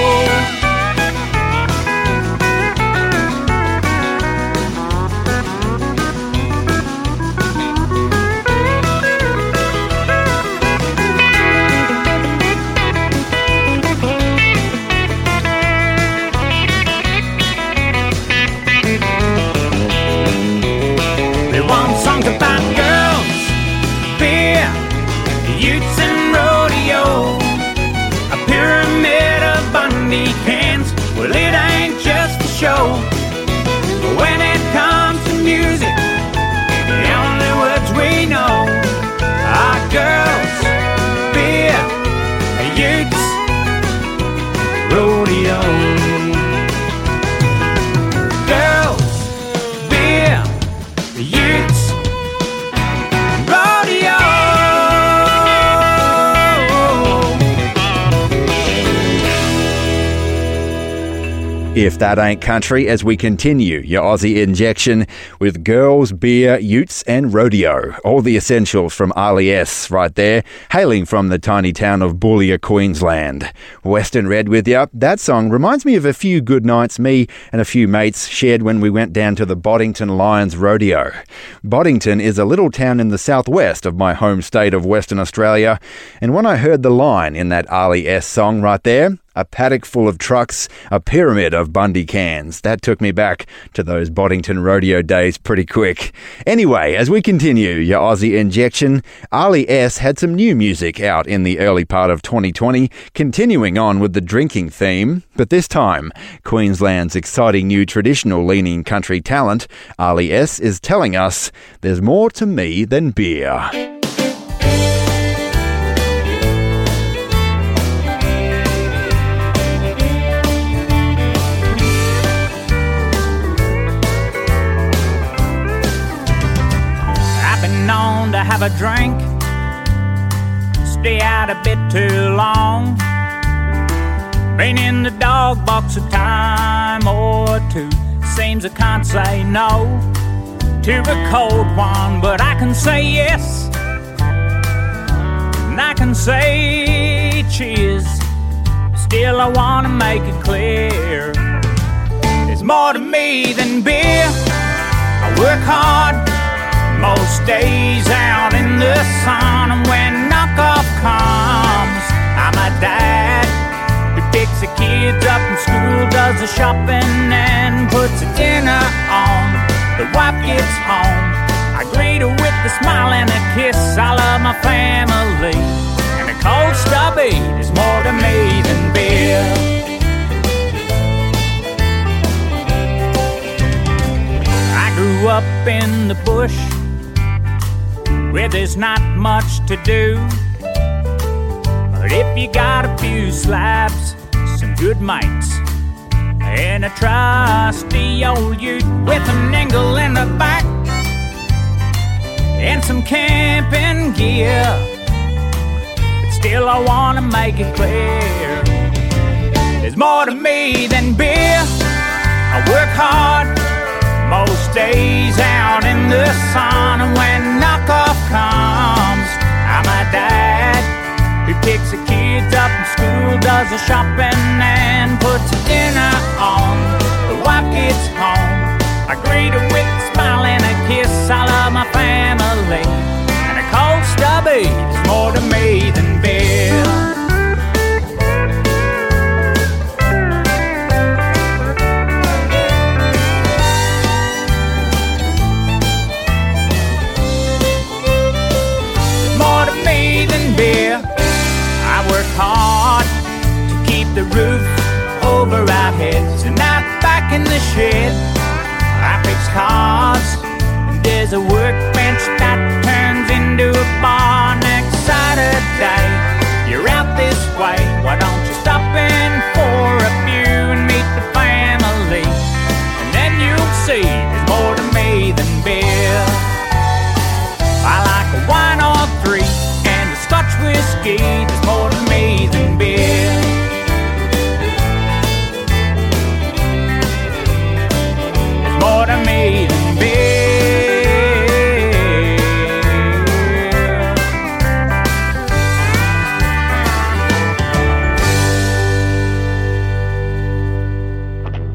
Bundy cans. Well, it ain't just a show. When it comes to music, the only words we know are girls, beer, utes, rodeo. If that ain't country, as we continue your Aussie injection with girls, beer, utes, and rodeo. All the essentials from Ali S right there, hailing from the tiny town of Boulia, Queensland. Western Red with you. That song reminds me of a few good nights me and a few mates shared when we went down to the Boddington Lions Rodeo. Boddington is a little town in the southwest of my home state of Western Australia, and when I heard the line in that Ali S song right there, a paddock full of trucks, a pyramid of Bundy cans. That took me back to those Boddington rodeo days pretty quick. Anyway, as we continue your Aussie injection, Ali S had some new music out in the early part of 2020, continuing on with the drinking theme, but this time, Queensland's exciting new traditional leaning country talent, Ali S, is telling us there's more to me than beer. I've to have a drink, stay out a bit too long. Been in the dog box a time or two. Seems I can't say no to a cold one, but I can say yes. And I can say cheers. Still, I wanna make it clear there's more to me than beer. I work hard most days out in the sun, and when knockoff comes, I'm a dad who picks the kids up from school, does the shopping, and puts a dinner on. The wife gets home. I greet her with a smile and a kiss. I love my family, and a cold stubby is more to me than beer. I grew up in the bush where there's not much to do. But if you got a few slabs, some good mates, and a trusty old ute with an angle in the back, and some camping gear, but still I wanna make it clear there's more to me than beer. I work hard most days out in the sun, and when knockoff comes, I'm a dad who picks the kids up from school, does the shopping, and puts dinner on. The wife gets home. I greet her with a smile and a kiss. I love my family, and a cold stubby is more to me than beer. In the shed, I fix cars. And there's a workbench that turns into a bar next Saturday. You're out this way, why don't you stop in for a few and meet the family? And then you'll see there's more to me than beer. I like a wine or three and a Scotch whiskey. There's more to me than beer. There's more to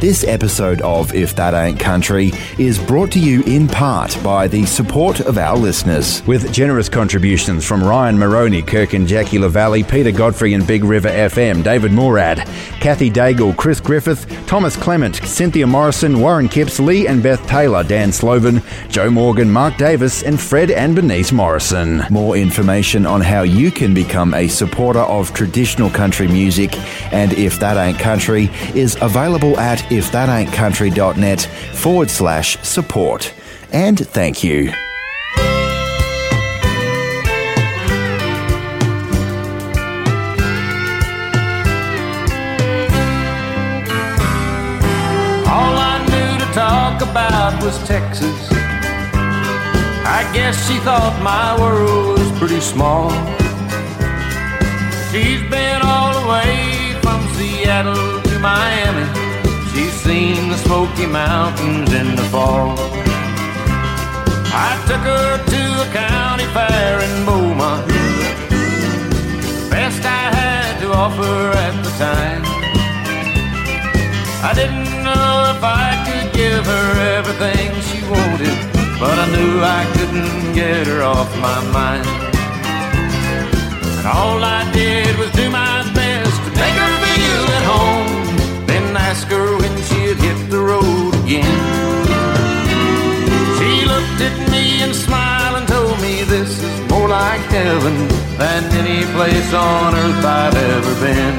This episode of If That Ain't Country is brought to you in part by the support of our listeners, with generous contributions from Ryan Maroney, Kirk and Jackie LaValle, Peter Godfrey and Big River FM, David Morad, Kathy Daigle, Chris Griffith, Thomas Clement, Cynthia Morrison, Warren Kipps, Lee and Beth Taylor, Dan Sloven, Joe Morgan, Mark Davis, and Fred and Bernice Morrison. More information on how you can become a supporter of traditional country music and If That Ain't Country is available at ifthataintcountry.net forward slash support. And thank you. All I knew to talk about was Texas. I guess she thought my world was pretty small. She's been all the way Smoky Mountains in the fall. I took her to a county fair in Beaumont. Best I had to offer at the time. I didn't know if I could give her everything she wanted, but I knew I couldn't get her off my mind. And all I did was do my best to make her feel ask her when she'd hit the road again. She looked at me and smiled and told me this is more like heaven than any place on earth I've ever been.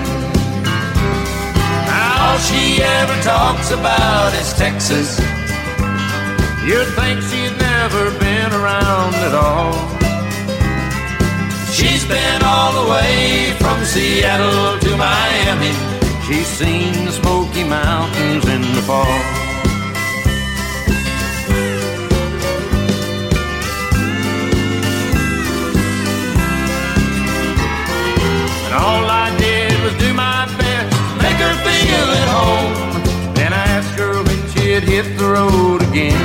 Now all she ever talks about is Texas. You'd think she'd never been around at all. She's been all the way from Seattle to Miami She's seen the Smoky Mountains in the fall. And all I did was do my best, make her feel at home. Then I asked her when she'd hit the road again.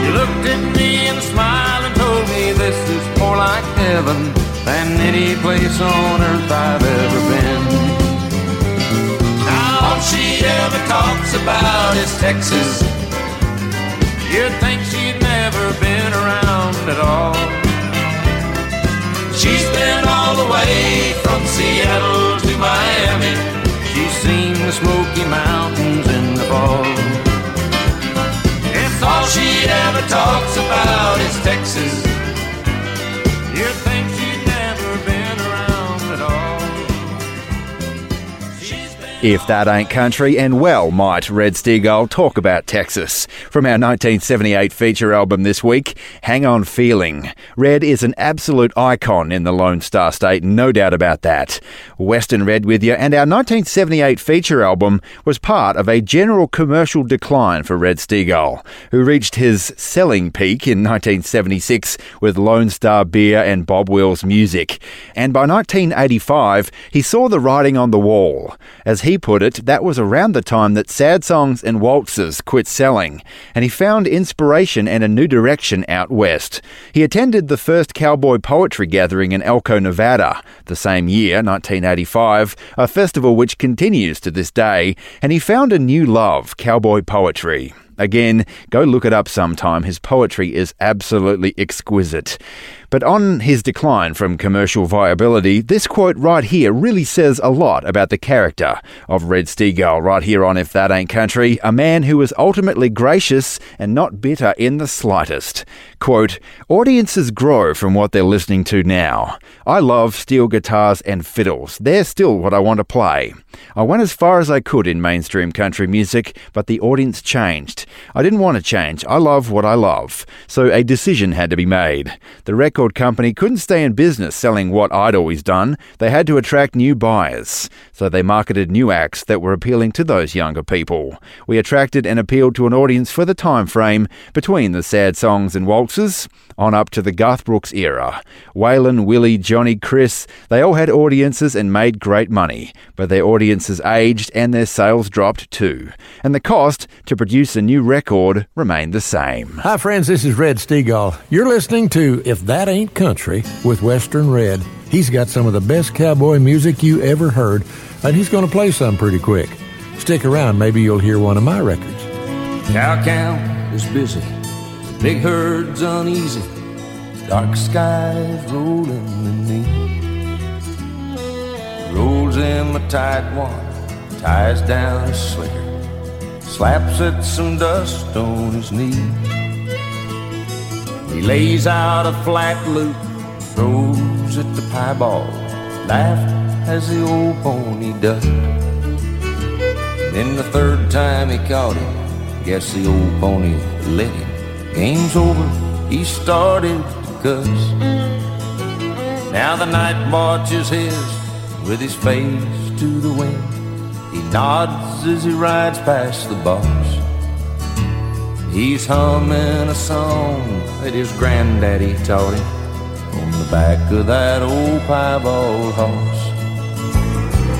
She looked at me and smiled and told me this is more like heaven than any place on earth I've ever been. Now all she ever talks about is Texas. You'd think she'd never been around at all. She's been all the way from Seattle to Miami. She's seen the Smoky Mountains in the fall. If all she ever talks about is Texas, you'd think If that ain't country, and well might Red Steagall talk about Texas. From our 1978 feature album this week, Hang On Feeling. Red is an absolute icon in the Lone Star State, no doubt about that. Western Red with you, and our 1978 feature album was part of a general commercial decline for Red Steagall, who reached his selling peak in 1976 with Lone Star Beer and Bob Wills music. And by 1985, he saw the writing on the wall. As he put it, that was around the time that sad songs and waltzes quit selling, and he found inspiration and a new direction out west. He attended the first cowboy poetry gathering in Elko, Nevada, the same year, 1985, a festival which continues to this day, and he found a new love, cowboy poetry. Again, go look it up sometime. His poetry is absolutely exquisite. But on his decline from commercial viability, this quote right here really says a lot about the character of Red Steagall right here on If That Ain't Country, a man who was ultimately gracious and not bitter in the slightest. Quote, Audiences grow from what they're listening to now. I love steel guitars and fiddles. They're still what I want to play. I went as far as I could in mainstream country music, but the audience changed. I didn't want to change. I love what I love. So a decision had to be made. The record company couldn't stay in business selling what I'd always done. They had to attract new buyers. So they marketed new acts that were appealing to those younger people. We attracted and appealed to an audience for the time frame between the sad songs and waltzes on up to the Garth Brooks era. Waylon, Willie, Johnny, Chris, they all had audiences and made great money, but their audiences aged and their sales dropped too. And the cost to produce a new record remained the same. Hi, friends, this is Red Steagall. You're listening to If That Ain't Country with Western Red. He's got some of the best cowboy music you ever heard, and he's going to play some pretty quick. Stick around, maybe you'll hear one of my records. Cow count is busy, big herds uneasy, dark skies rolling in me. Rolls him a tight one, ties down his slicker, slaps at some dust on his knee. He lays out a flat loop, throws at the piebald, laughed as the old pony ducked. Then the third time he caught him, guess the old pony let him. Game's over, he started to cuss. Now the night watch is his, with his face to the wind. He nods as he rides past the boss. He's humming a song that his granddaddy taught him on the back of that old piebald horse.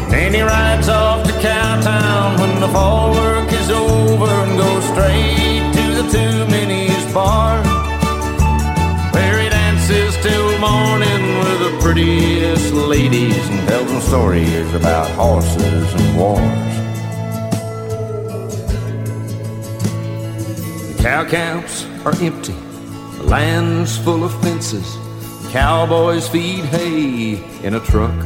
Then he rides off to Cowtown when the fall work is over and goes straight to the Two Minis bar. Where he dances till morning with the prettiest ladies and tells them stories about horses and wars. Cow camps are empty, the land's full of fences. Cowboys feed hay in a truck.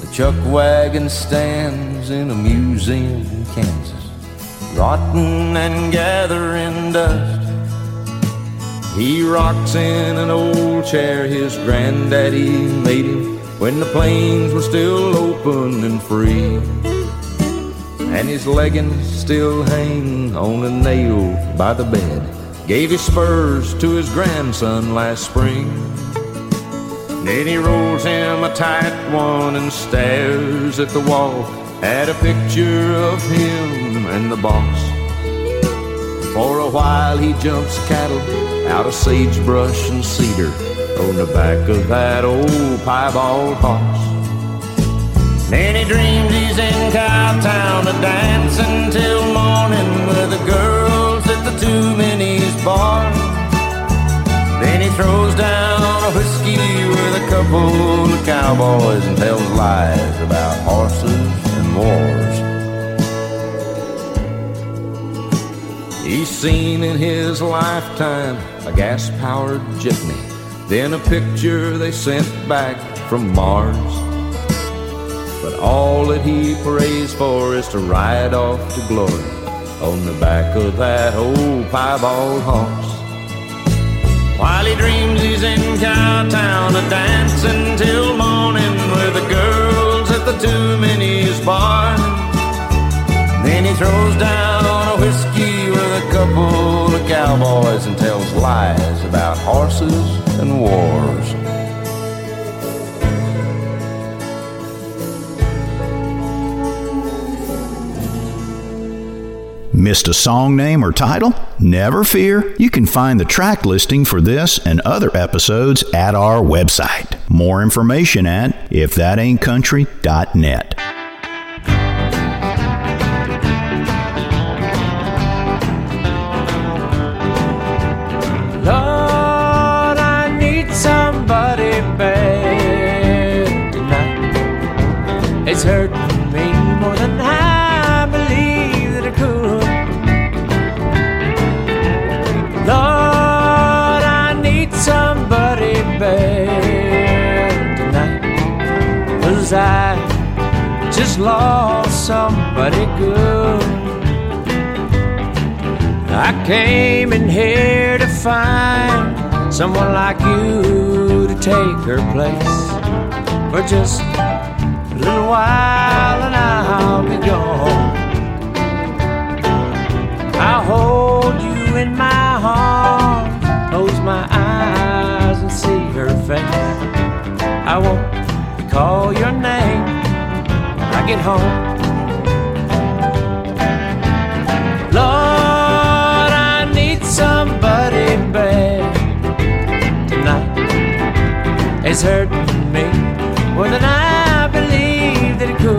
The chuck wagon stands in a museum in Kansas, rotten and gathering dust. He rocks in an old chair his granddaddy made him when the plains were still open and free. And his leggings still hang on a nail by the bed. Gave his spurs to his grandson last spring. Then he rolls him a tight one and stares at the wall at a picture of him and the boss. For a while he jumps cattle out of sagebrush and cedar on the back of that old piebald horse. He dreams he's in Cowtown a dancing till morning with the girls at the Two Minis bar. Then he throws down a whiskey with a couple of cowboys and tells lies about horses and wars. He's seen in his lifetime a gas powered jitney, then a picture they sent back from Mars. But all that he prays for is to ride off to glory on the back of that old piebald horse. While he dreams he's in Cowtown a dancing till morning with the girls at the Two Minis bar. Then he throws down a whiskey with a couple of cowboys and tells lies about horses and wars. Missed a song name or title? Never fear. You can find the track listing for this and other episodes at our website. More information at ifthataintcountry.net. lost somebody good. I came in here to find someone like you to take her place for just a little while and I'll be gone. I'll hold you in my arms, close my eyes and see her face. I won't call your name get home. Lord, I need somebody bad tonight. It's hurting me more than I believe that it could.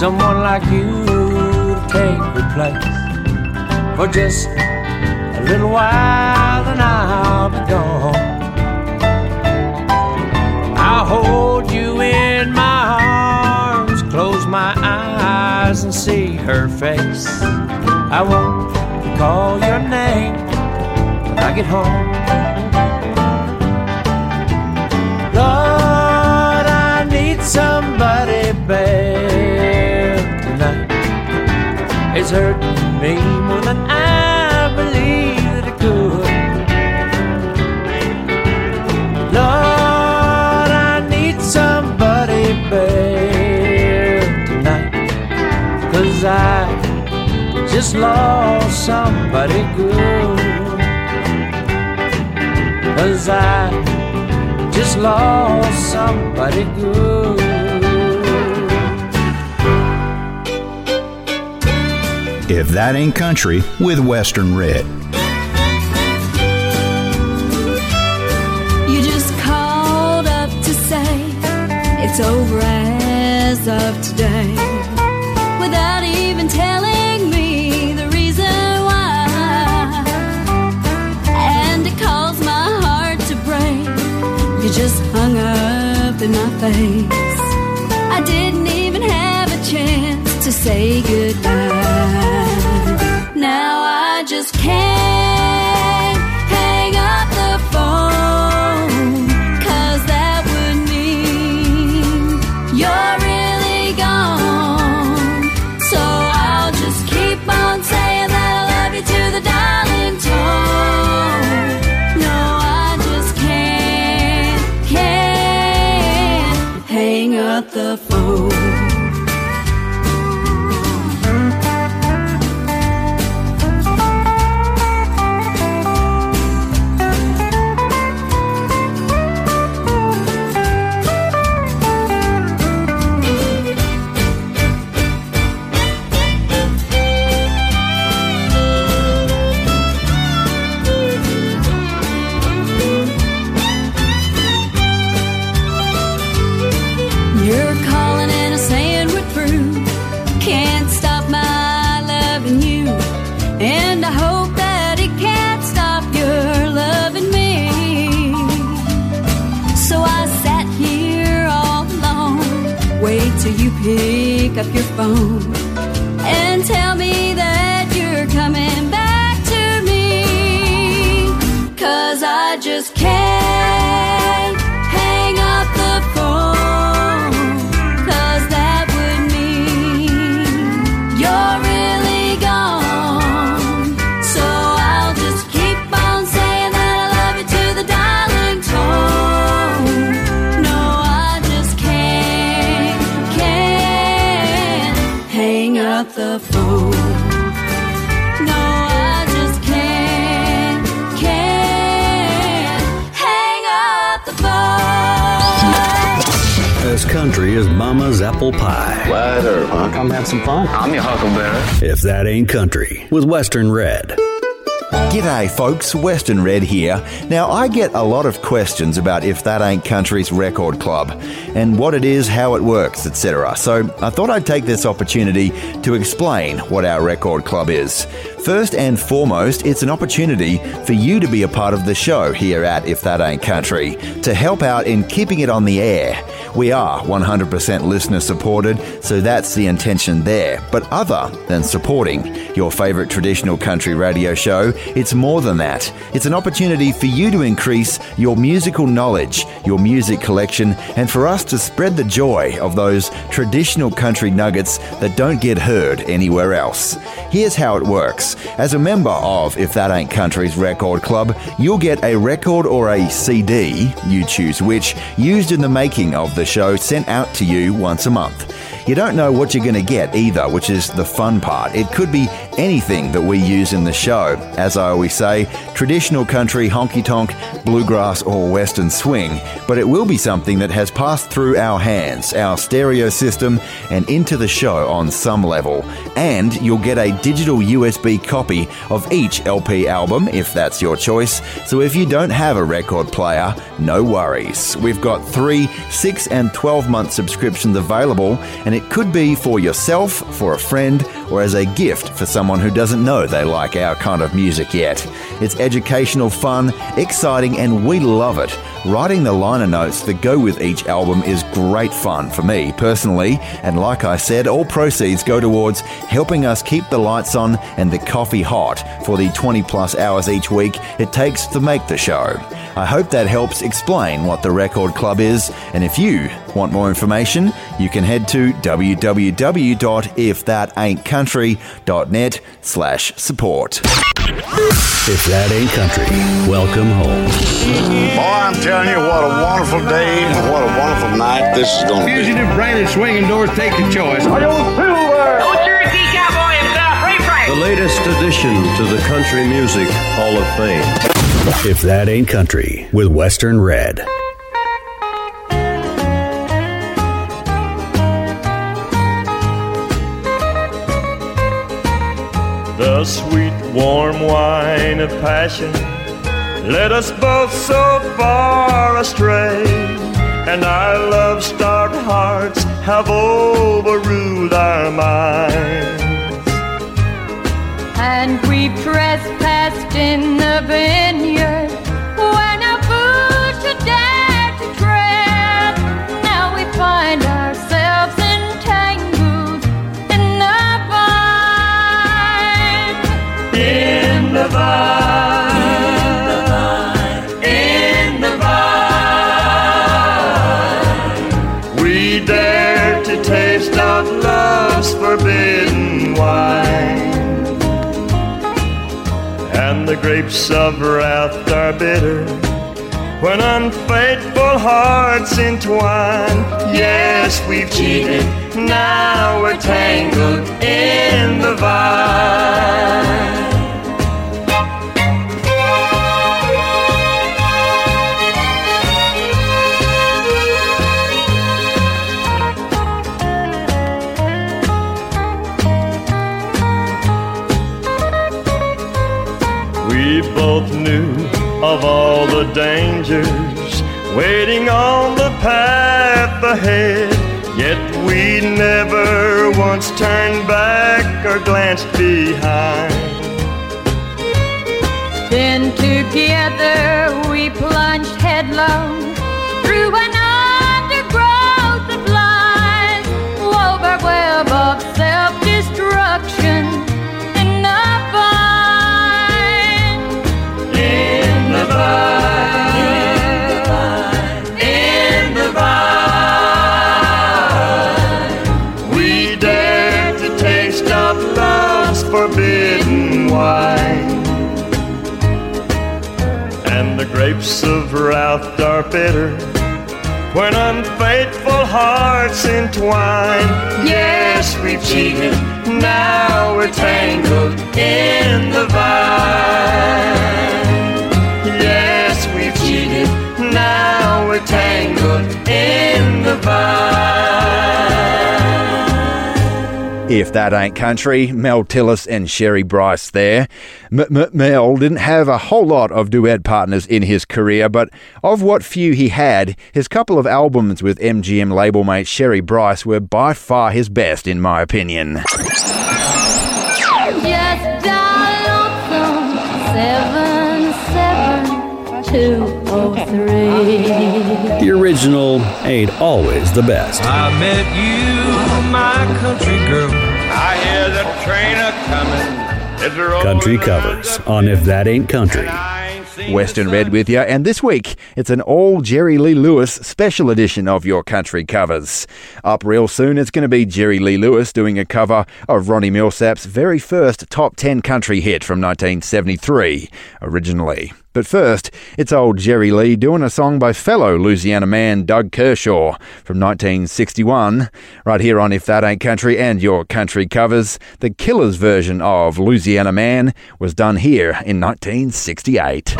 Someone like you to take her place for just a little while, and I'll be gone. I'll hold you in my arms, close my eyes and see her face. I won't call your name when I get home. Just lost somebody good. Cause I just lost somebody good. If That Ain't Country with Western Red. Just hung up in my face. I didn't even have a chance to say goodbye. Now I just can't pick country as Mama's apple pie. Wide Earth, huh? Come have some fun. I'm your huckleberry. If That Ain't Country with Western Red. G'day, folks. Western Red here. Now, I get a lot of questions about If That Ain't Country's record club and what it is, how it works, etc. So, I thought I'd take this opportunity to explain what our record club is. First and foremost, it's an opportunity for you to be a part of the show here at If That Ain't Country to help out in keeping it on the air. We are 100% listener supported, so that's the intention there. But other than supporting your favorite traditional country radio show, it's more than that. It's an opportunity for you to increase your musical knowledge, your music collection, and for us to spread the joy of those traditional country nuggets that don't get heard anywhere else. Here's how it works. As a member of If That Ain't Country's Record Club, you'll get a record or a CD, you choose which, used in the making of the show sent out to you once a month. You don't know what you're going to get either, which is the fun part. It could be anything that we use in the show. As I always say, traditional country, honky tonk, bluegrass, or western swing, but it will be something that has passed through our hands, our stereo system, and into the show on some level. And you'll get a digital USB copy of each LP album, if that's your choice. So if you don't have a record player, no worries. We've got three, six, and 12 month subscriptions available, and it could be for yourself, for a friend, or as a gift for someone who doesn't know they like our kind of music yet. It's educational, fun, exciting, and we love it. Writing the liner notes that go with each album is great fun for me personally, and like I said, all proceeds go towards helping us keep the lights on and the coffee hot for the 20 plus hours each week it takes to make the show. I hope that helps explain what the Record Club is, and if you want more information, you can head to www.ifthataintcountry.net slash support. If That Ain't Country, welcome home. Boy, I'm telling you, what a wonderful day and what a wonderful night this is going to be. Fugitive branded swinging doors take a choice. The latest addition to the Country Music Hall of Fame. If That Ain't Country with Western Red. The sweet warm wine of passion led us both so far astray, and our love starved hearts have overruled our minds. And we trespassed in the vineyard the vine We dare to taste out love's forbidden wine And the grapes of wrath are bitter when unfaithful hearts entwine. Yes, we've cheated, now we're tangled in the vine. Of all the dangers waiting on the path ahead. Yet we never once turned back or glanced behind. Then together we plunged headlong grapes of wrath are bitter when unfaithful hearts entwine. Yes, we've cheated, now we're tangled in the vine. Yes, we've cheated, now we're tangled in the vine. If that ain't country, Mel Tillis and Sherry Bryce there. M- M- Mel didn't have a whole lot of duet partners in his career, but of what few he had, his couple of albums with MGM label mate Sherry Bryce were by far his best, in my opinion. Just dial lonesome seven seven two oh three. The original ain't always the best. I met you, my country girl. I hear the train a coming. It's rolling Country covers on If That Ain't Country. Western Red with you, and this week it's an all Jerry Lee Lewis special edition of your country covers. Up real soon, it's going to be Jerry Lee Lewis doing a cover of Ronnie Milsap's very first top 10 country hit from 1973, originally. But first, it's old Jerry Lee doing a song by fellow Louisiana man Doug Kershaw from 1961. Right here on If That Ain't Country and Your Country Covers, the Killers version of Louisiana Man was done here in 1968. Her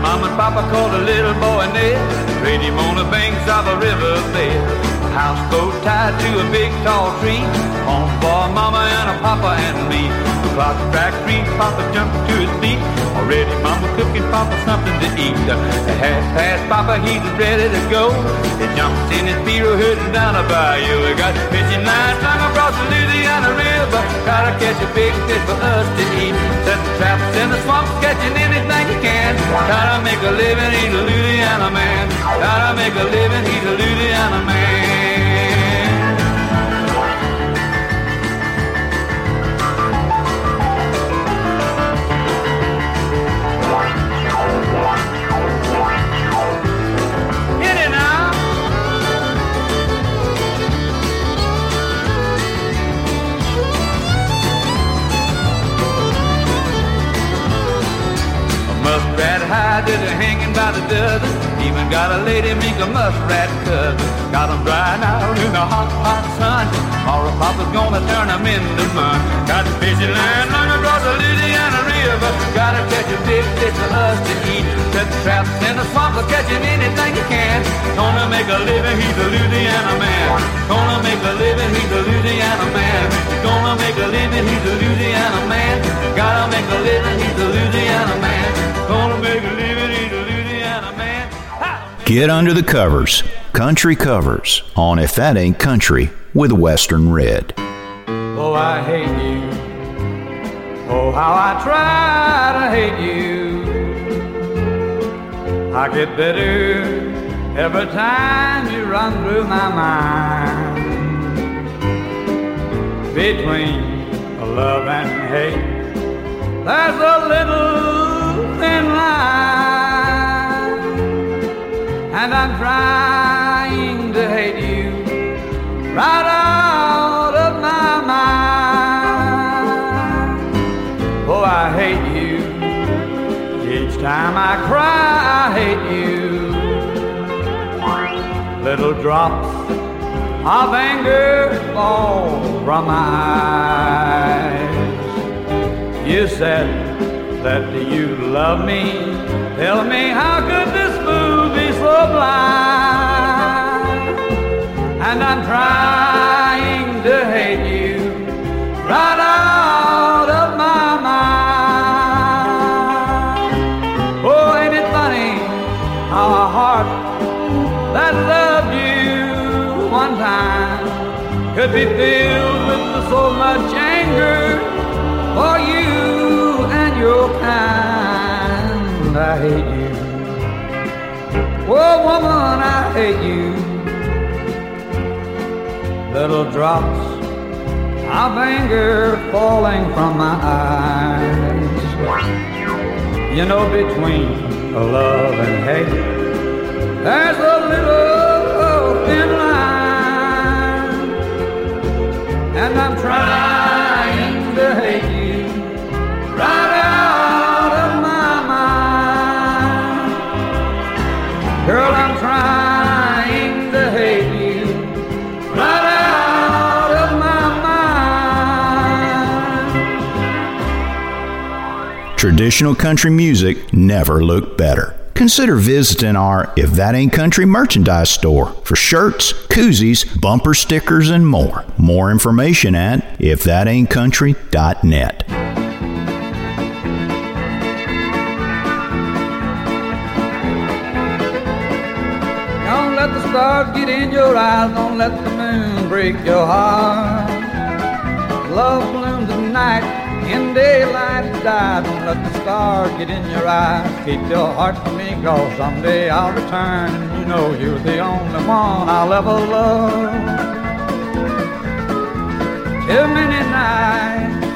mama and papa called a little boy Ned, laid him on the banks of a river bed. Houseboat tied to a big tall tree, home for mama and a papa and me. The struck three, papa jumped to his feet. Already mama cooking papa something to eat. At half past papa, he's ready to go. He jumps in his Beetle heading down a bayou. We got fishing lines strung across the Louisiana River. Gotta catch a big fish for us to eat. Set the traps in the swamp, catching anything you can. Gotta make a living, he's a Louisiana man. Gotta make a living, he's a Louisiana man. muskrat hide, they're hanging by the dozen. Even got a lady mink, a muskrat cousin. Got them drying out in the hot, hot sun. Or papa's gonna turn them into mud. Got the busy land run across the Louisiana River. Gotta catch a big fish for us to eat. Set the traps in the swamp for catching anything you can. Gonna make a living, he's a Louisiana man. Gonna make a living, he's a Louisiana man. Gonna make a living, he's a Louisiana man. Gotta make a living, he's a Louisiana man. Get under the covers. Country covers on If That Ain't Country with Western Red. Oh, I hate you. Oh, how I try to hate you. I get better every time you run through my mind. Between love and hate, there's a little and I'm trying to hate you right out of my mind. Oh, I hate you. Each time I cry, I hate you. Little drops of anger fall from my eyes. You said that you love me. Tell me how could this fool be so blind? And I'm trying to hate you right out of my mind. Oh, ain't it funny how a heart that loved you one time could be filled with so much I hate you. Oh, woman, I hate you. Little drops of anger falling from my eyes. You know, between love and hate, there's a little Traditional country music never looked better. Consider visiting our If That Ain't Country merchandise store for shirts, koozies, bumper stickers, and more. More information at ifthataintcountry.net. Don't let the stars get in your eyes, don't let the moon break your heart. Love blooms at night, in daylight it dies. Don't let the stars get in your eyes. Keep your heart for me, cause someday I'll return. And you know you're the only one I'll ever love. Too many nights,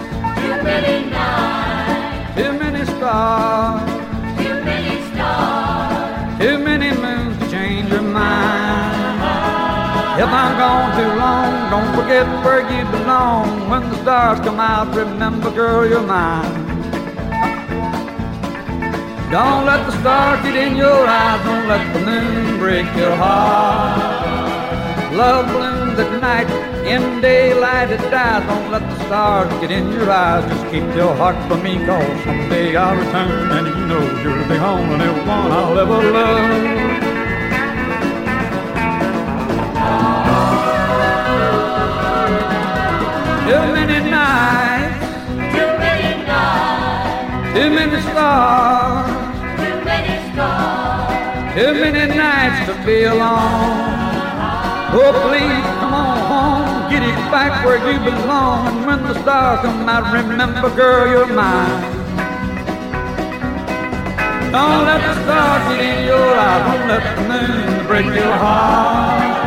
Too many nights, too many stars, If I'm gone too long, don't forget where you belong. When the stars come out, remember, girl, you're mine. Don't let the stars get in your eyes, don't let the moon break your heart. Love blooms at night, in daylight it dies. Don't let the stars get in your eyes, just keep your heart for me, cause someday I'll return, and you know you're the only one I'll ever love. Too many nights, Too many nights, too many stars, too many stars. too many nights to be alone. Oh, please come on home, get it back where you belong. And when the stars come out, remember, girl, you're mine. Don't let the stars get in your eyes, don't let the moon break your heart.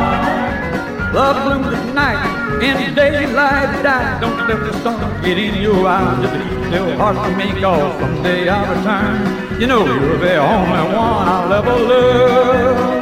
Love blooms at night, in daylight it dies. Don't let the stars get in your eyes, just keep your heart for me, cause someday I'll return. You know you're the only one I'll ever love.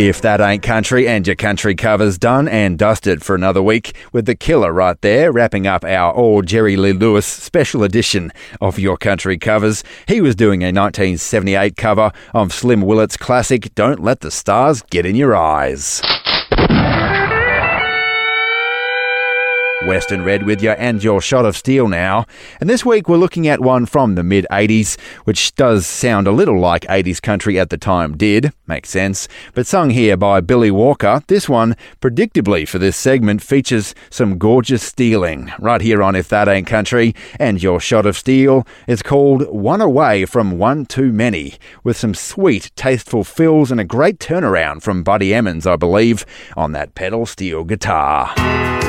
If that ain't country and your country covers done and dusted for another week with the killer right there, wrapping up our all Jerry Lee Lewis special edition of your country covers. He was doing a 1978 cover of Slim Willet's classic Don't Let the Stars Get in Your Eyes. Western Red with you and your shot of steel now. And this week we're looking at one from the mid 80s, which does sound a little like 80s country at the time did. Makes sense. But sung here by Billy Walker, this one, predictably for this segment, features some gorgeous stealing. Right here on If That Ain't Country. And your shot of steel is called One Away from One Too Many, with some sweet, tasteful fills and a great turnaround from Buddy Emmons, I believe, on that pedal steel guitar.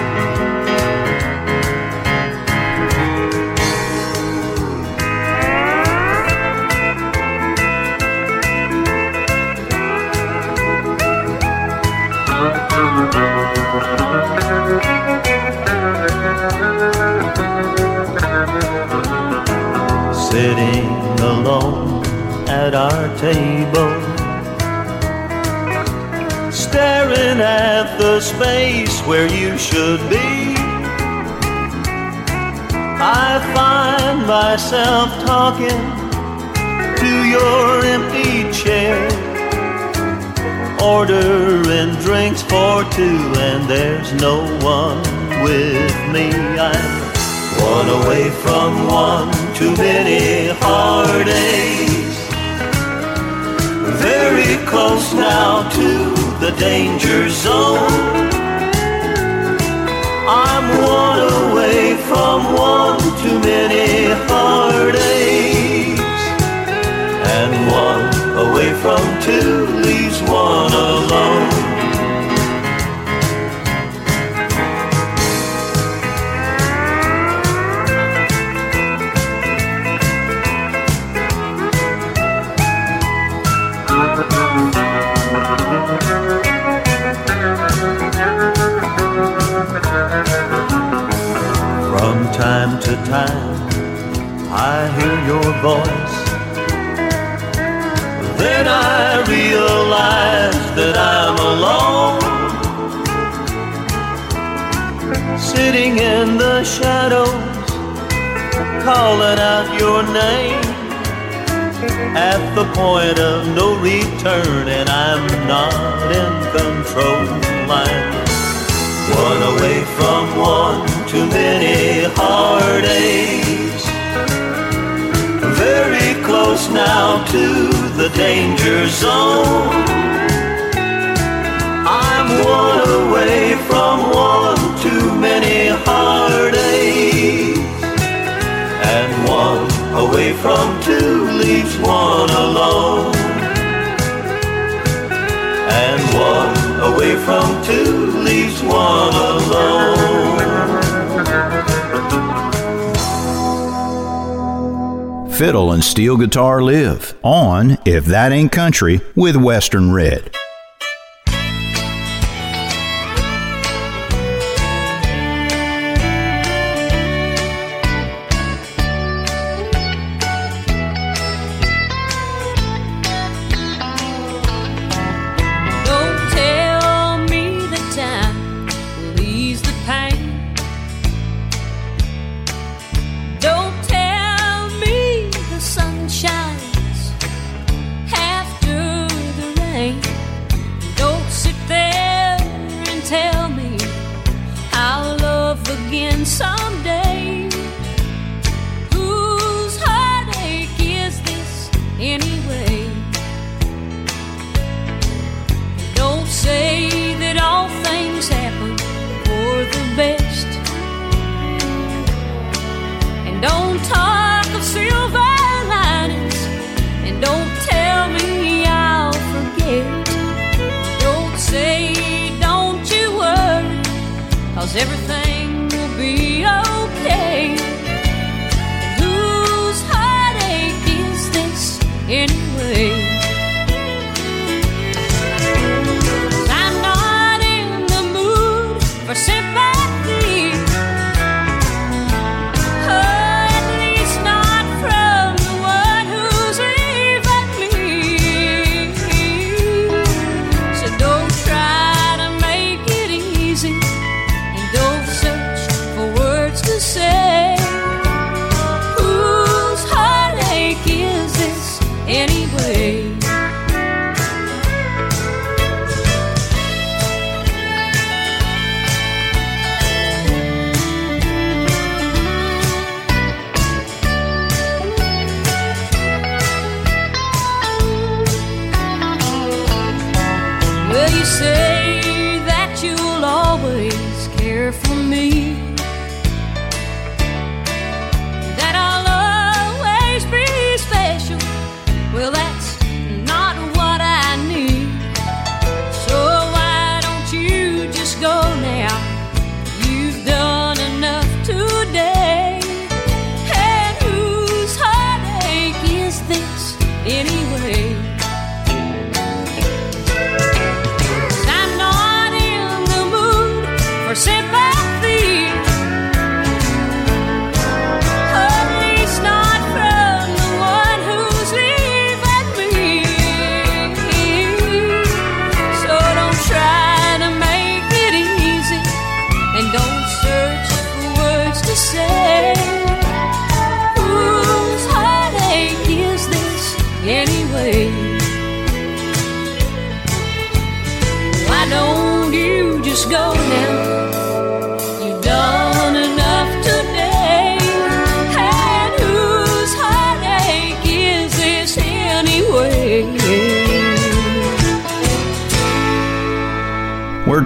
Sitting alone at our table, staring at the space where you should be. I find myself talking to your empty chair, ordering drinks for two, and there's no one with me. I'm one away from one too many heartaches. Very close now to the danger zone. I'm one away from one too many heartaches. From two leaves one alone. From time to time, I hear your voice. Then I realize that I'm alone. Sitting in the shadows, calling out your name. At the point of no return, and I'm not in control. I'm one away from one too many heartaches. Close now to the danger zone. I'm one away from one too many heartaches. And one away from two leaves one alone. And one away from two leaves one alone. Fiddle and steel guitar live on If That Ain't Country with Western Red.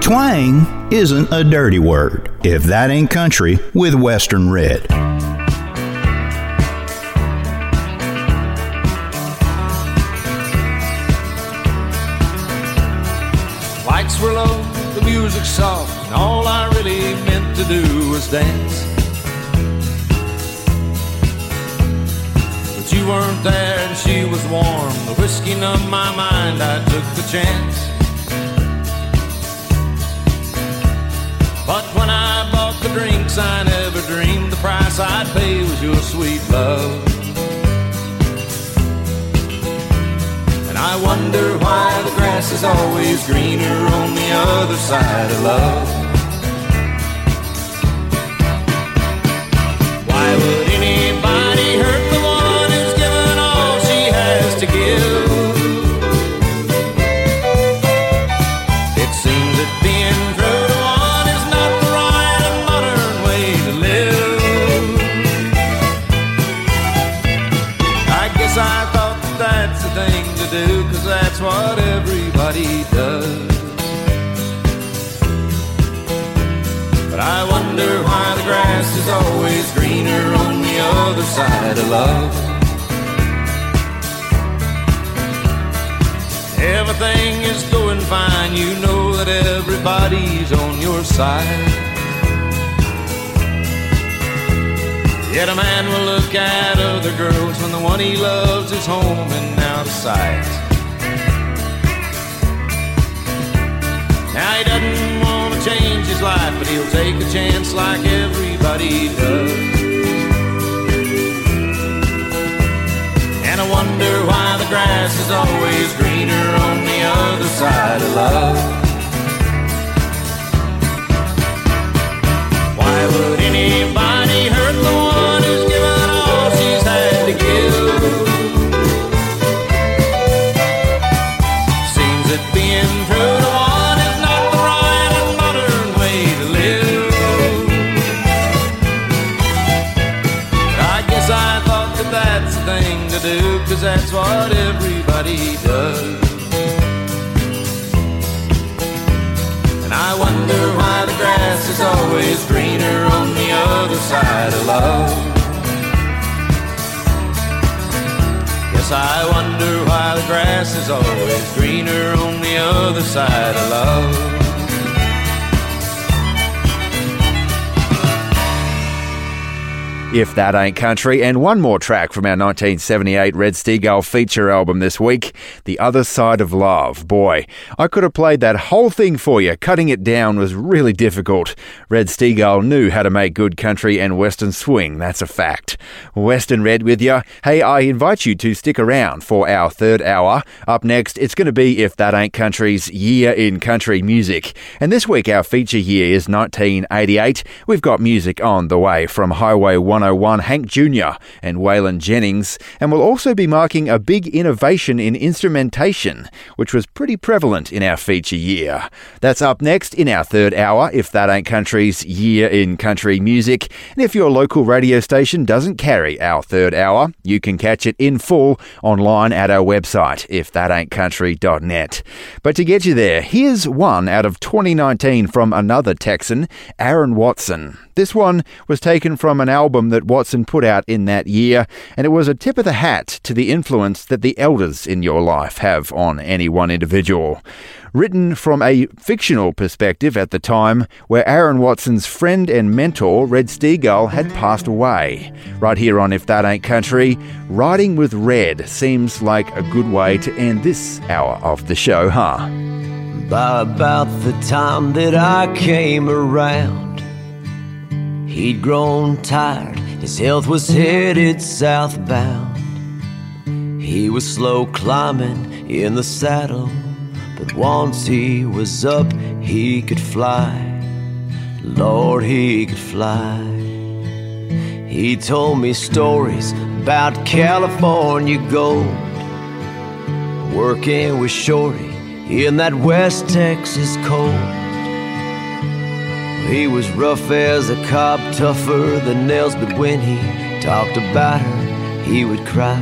Twang isn't a dirty word. If that ain't country with Western Red. Is always Yes, I wonder why the grass is always greener on the other side of love. If That Ain't Country, and one more track from our 1978 Red Steagall feature album this week, The Other Side of Love. Boy, I could have played that whole thing for you. Cutting it down was really difficult. Red Steagall knew how to make good country and western swing, that's a fact. Western Red with you. Hey, I invite you to stick around for our third hour. Up next, it's going to be If That Ain't Country's Year in Country Music. And this week, our feature year is 1988. We've got music on the way from Highway oh 101 Hank Jr. and Waylon Jennings, and we'll also be marking a big innovation in instrumentation, which was pretty prevalent in our feature year. That's up next in our third hour, if that ain't country's year in country music. And if your local radio station doesn't carry our third hour, you can catch it in full online at our website, ifthataintcountry.net. But to get you there, here's one out of 2019 from another Texan, Aaron Watson. This one was taken from an album that Watson put out in that year, and it was a tip of the hat to the influence that the elders in your life have on any one individual. Written from a fictional perspective at the time, where Aaron Watson's friend and mentor, Red Steagall, had passed away. Right here on If That Ain't Country, Riding with Red seems like a good way to end this hour of the show, huh? By about the time that I came around, he'd grown tired, his health was headed southbound. He was slow climbing in the saddle, but once he was up, he could fly. Lord, he could fly. He told me stories about California gold, working with Shorty in that West Texas cold. He was rough as a cob, tougher than nails, but when he talked about her, he would cry.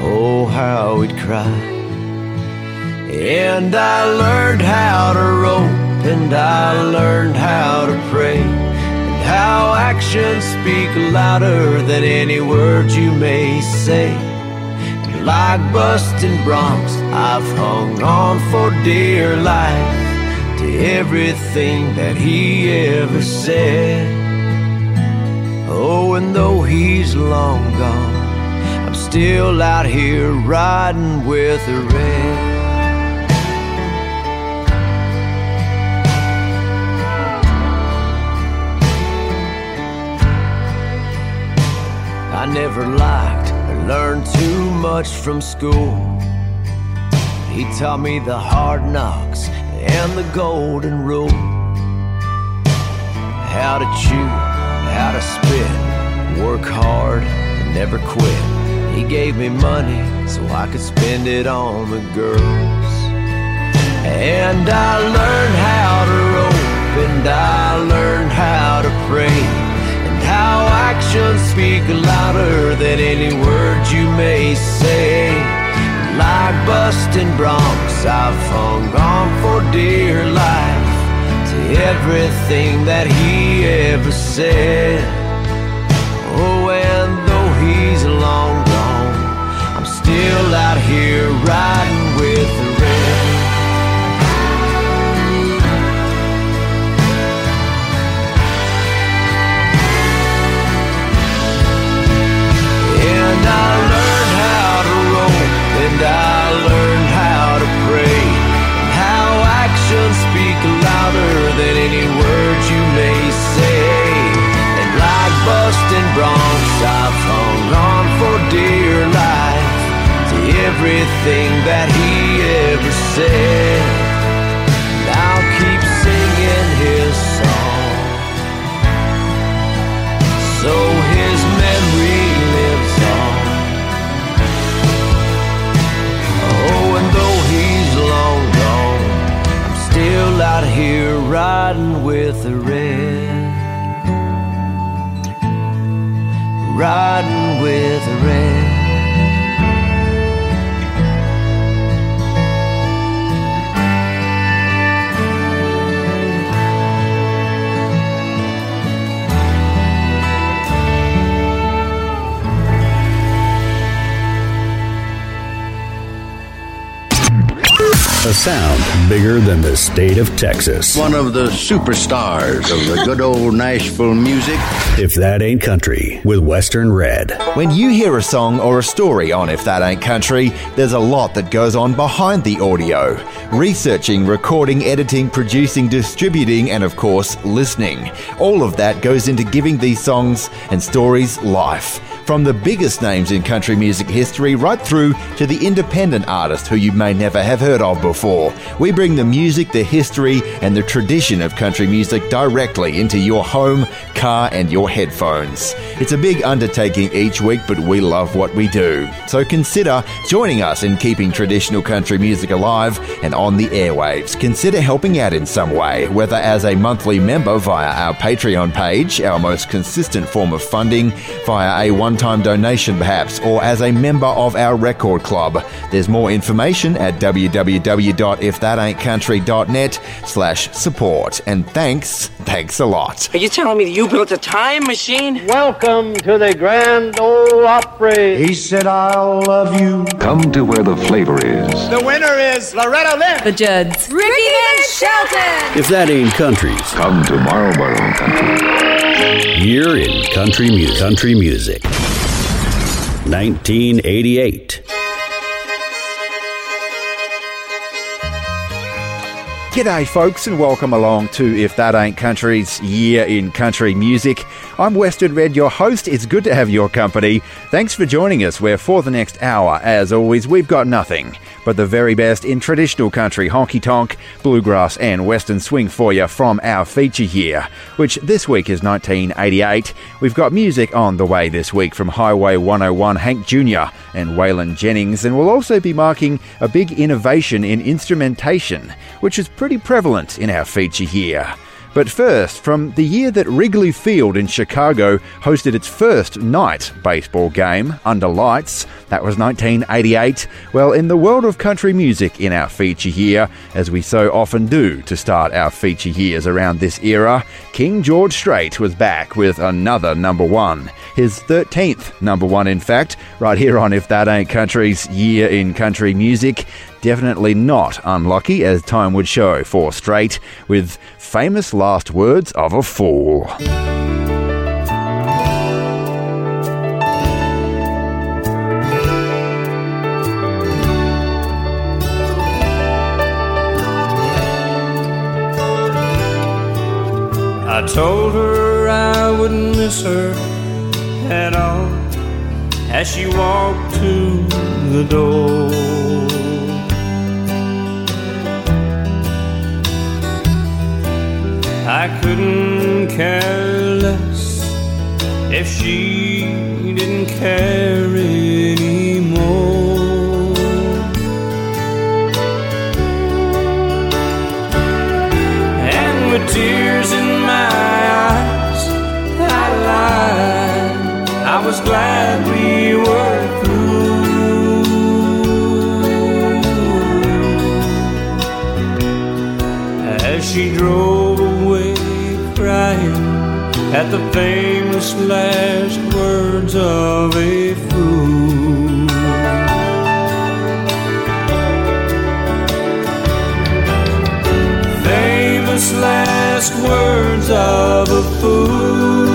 Oh, how he'd cry. And I learned how to rope and I learned how to pray. And how actions speak louder than any words you may say. Like busting broncs, I've hung on for dear life to everything that he ever said. Oh, and though he's long gone, I'm still out here riding with the red. I never liked or learned too much from school. He taught me the hard knocks and the golden rule. How to chew, how to spit, work hard and never quit. He gave me money so I could spend it on the girls. And I learned how to rope and I learned how to pray. And how actions speak louder than any words you may say. Like busting broncs, I've hung on for dear life to everything that he ever said. Oh, and though he's long gone, I'm still out here riding than any words you may say. And like busting broncs, I've hung on for dear life to everything that he ever said. With the red. Riding with the A sound bigger than the state of Texas. One of the superstars of the good old Nashville music. If that ain't country, with Western Red. When you hear a song or a story on If That Ain't Country, there's a lot that goes on behind the audio. Researching, recording, editing, producing, distributing, and of course, listening. All of that goes into giving these songs and stories life. From the biggest names in country music history right through to the independent artist who you may never have heard of before. We bring the music, the history, and the tradition of country music directly into your home, car, and your headphones. It's a big undertaking each week, but we love what we do. So consider joining us in keeping traditional country music alive and on the airwaves. Consider helping out in some way, whether as a monthly member via our Patreon page, our most consistent form of funding, via a one time donation perhaps, or as a member of our record club. There's more information at www.ifthataintcountry.net slash support. And thanks, thanks a lot. Are you telling me that you built a time machine? Welcome to the Grand Ole Opry. He said, I'll love you. Come to where the flavor is. The winner is Loretta Lynn. The Judds. Ricky Van Shelton. If that ain't country's, Come to Marlboro Country. Year in country music. Country music. 1988. G'day, folks, and welcome along to If That Ain't Country's Year in Country Music. I'm Western Red, your host. It's good to have your company. Thanks for joining us, where for the next hour, as always, we've got nothing but the very best in traditional country honky tonk, bluegrass, and western swing for you from our feature year, which this week is 1988. We've got music on the way this week from Highway 101 Hank Jr. and Waylon Jennings, and we'll also be marking a big innovation in instrumentation, which is pretty prevalent in our feature here. But first, from the year that Wrigley Field in Chicago hosted its first night baseball game under lights, that was 1988. Well, in the world of country music in our feature here, as we so often do to start our feature years around this era, King George Strait was back with another number one. His 13th number one, in fact, right here on If That Ain't Country's Year in Country Music. Definitely not unlucky, as time would show for Strait with famous last words of a fool. I told her I wouldn't miss her at all as she walked to the door. I couldn't care less if she didn't care anymore. And with tears in my eyes, I lied. I was glad we were through. As she drove at the famous last words of a fool. famous last words of a fool.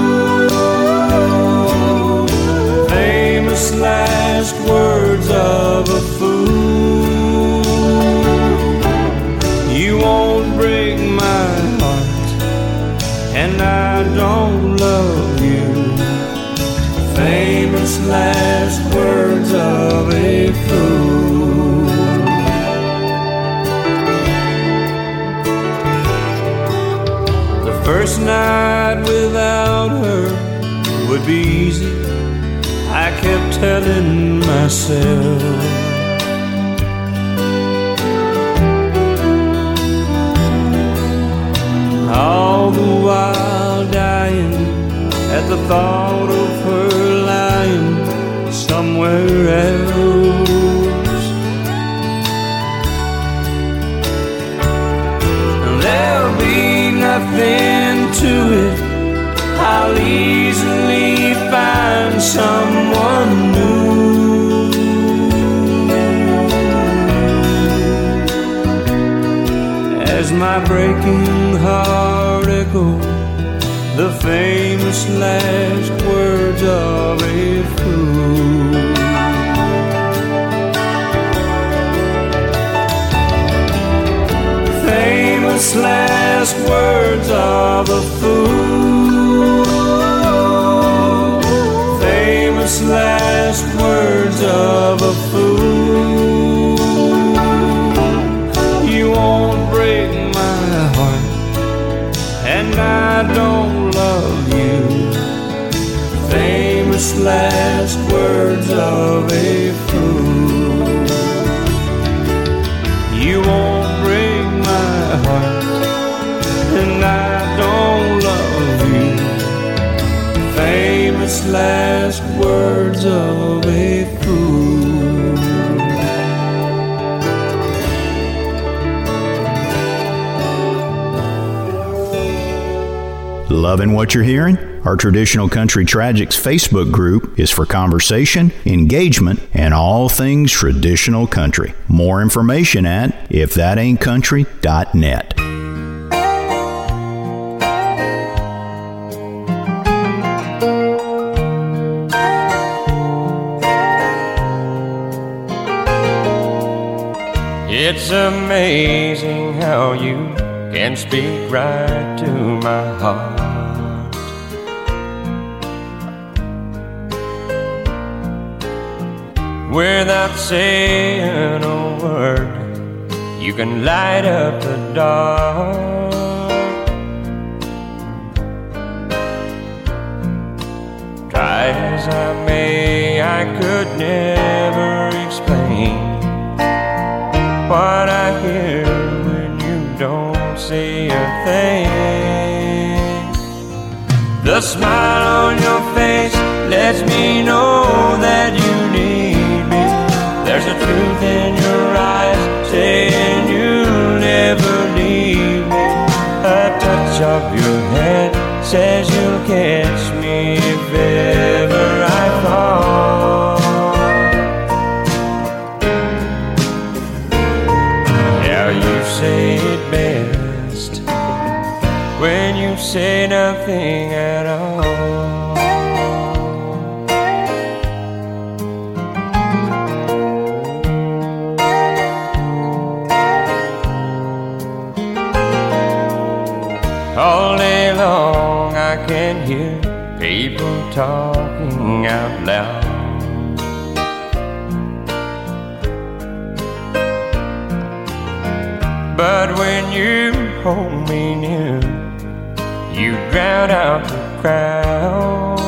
Our Traditional Country Tragics Facebook group is for conversation, engagement, and all things traditional country. More information at ifthataintcountry.net. It's amazing how you can speak right to my heart. Without saying a word, you can light up the dark. Try as I may, I could never explain what I hear when you don't say a thing. The smile on your face lets me know that saying you'll never leave me. A touch of your hand says you'll catch me if ever I fall. Yeah, you say it best when you say nothing talking out loud. But when you hold me near, you drown out the crowd.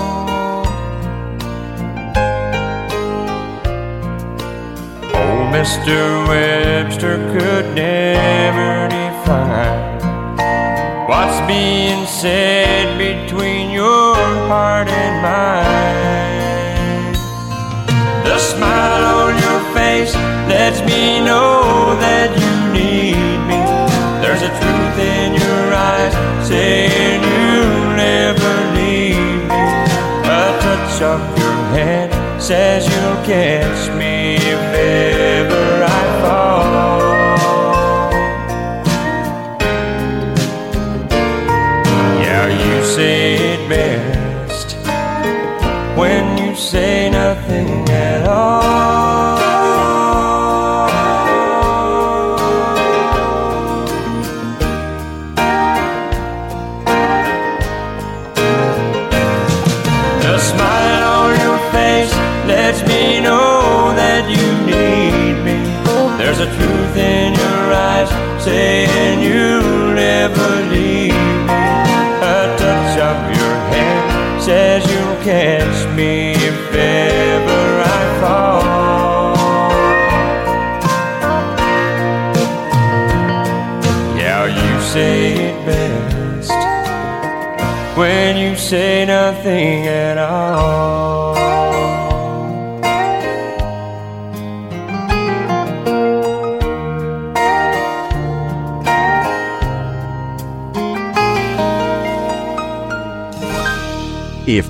Oh, Old Mr. Webster could never define what's being said between your heart The smile on your face lets me know that you need me. There's a truth in your eyes saying you'll never leave me. A touch of your hand says you'll catch me when you say nothing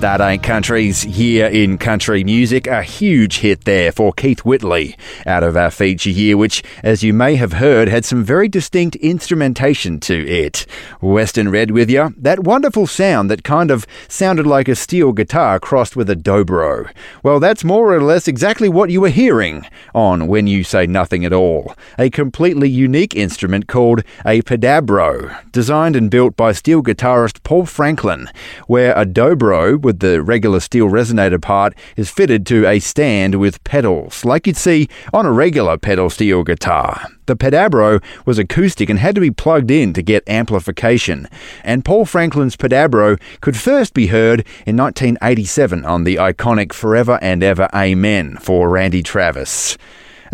That Ain't Country's year in country music, a huge hit there for Keith Whitley out of our feature here, which, as you may have heard, had some very distinct instrumentation to it. Western Red with you, that wonderful sound that kind of sounded like a steel guitar crossed with a dobro. Well, that's more or less exactly what you were hearing on When You Say Nothing at All, a completely unique instrument called a pedabro, designed and built by steel guitarist Paul Franklin, where a dobro with the regular steel resonator part is fitted to a stand with pedals, like you'd see on a regular pedal steel guitar. The Pedabro was acoustic and had to be plugged in to get amplification, and Paul Franklin's Pedabro could first be heard in 1987 on the iconic Forever and Ever Amen for Randy Travis.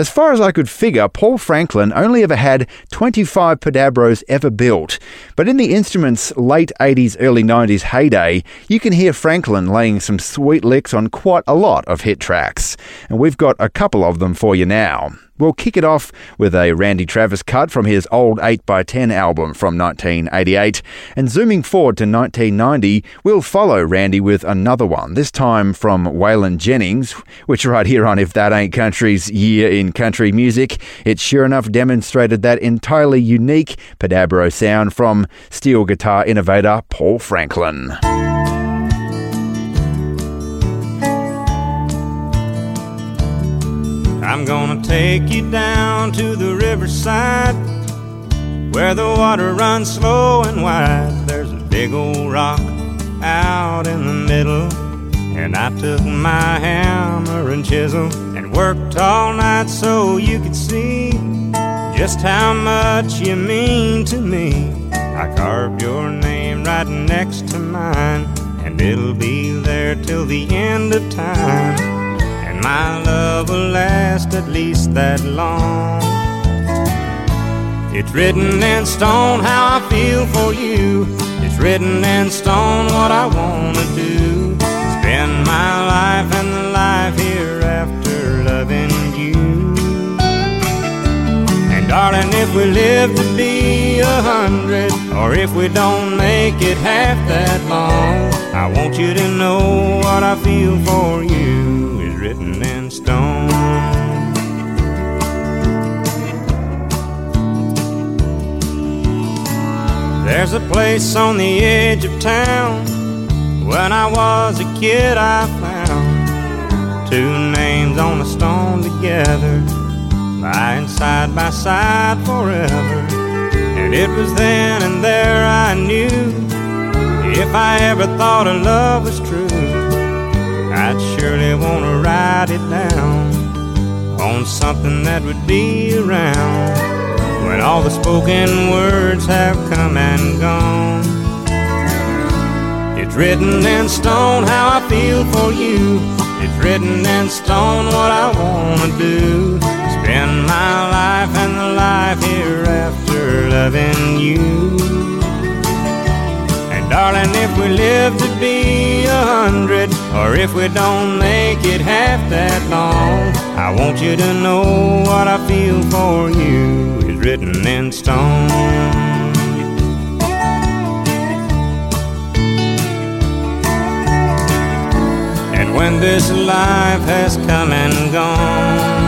As far as I could figure, Paul Franklin only ever had 25 Pedabros ever built. But in the instrument's late 80s, early 90s heyday, you can hear Franklin laying some sweet licks on quite a lot of hit tracks. And we've got a couple of them for you now. We'll kick it off with a Randy Travis cut from his old 8x10 album from 1988. And zooming forward to 1990, we'll follow Randy with another one, this time from Waylon Jennings, which right here on If That Ain't Country's Year in Country Music, it sure enough demonstrated that entirely unique Pedabro sound from steel guitar innovator Paul Franklin. I'm gonna take you down to the riverside where the water runs slow and wide. There's a big old rock out in the middle, and I took my hammer and chisel and worked all night so you could see just how much you mean to me. I carved your name right next to mine, and it'll be there till the end of time. My love will last at least that long. It's written in stone how I feel for you. It's written in stone what I wanna do. Spend my life and the life hereafter loving you. And darling, if we live to be a hundred, or if we don't make it half that long, I want you to know what I feel for you There's a place on the edge of town. When I was a kid, I found two names on a stone together, lying side by side forever. And it was then and there I knew if I ever thought a love was true, I'd surely want to write it down on something that would be around when all the spoken words have come and gone. It's written in stone how I feel for you. It's written in stone what I wanna do. Spend my life and the life hereafter loving you. And darling, if we live to be a hundred, or if we don't make it half that long, I want you to know what I feel for you is written in stone. And when this life has come and gone,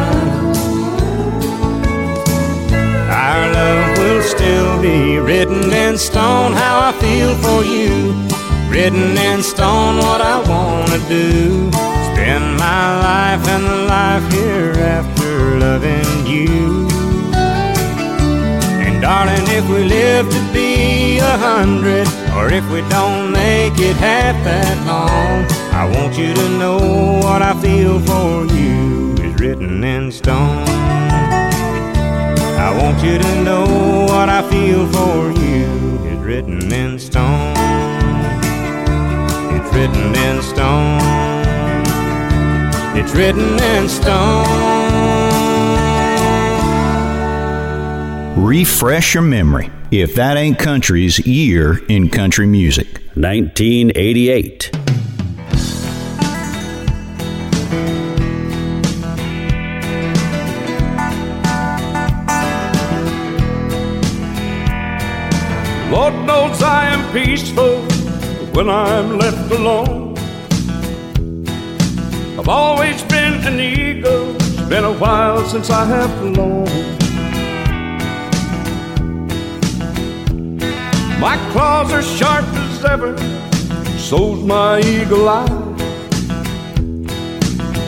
our love will still be written in stone how I feel for you. Written in stone what I wanna do. Spend my life and the life hereafter loving you. And darling, if we live to be a hundred, or if we don't make it half that long, I want you to know what I feel for you is written in stone. I want you to know what I feel for you is written in stone. It's written in stone. It's written in stone. Refresh your memory. If that ain't country's year in country music. 1988. Lord knows I am peaceful when I'm left alone. I've always been an eagle, it's been a while since I have flown. My claws are sharp as ever, so's my eagle eye.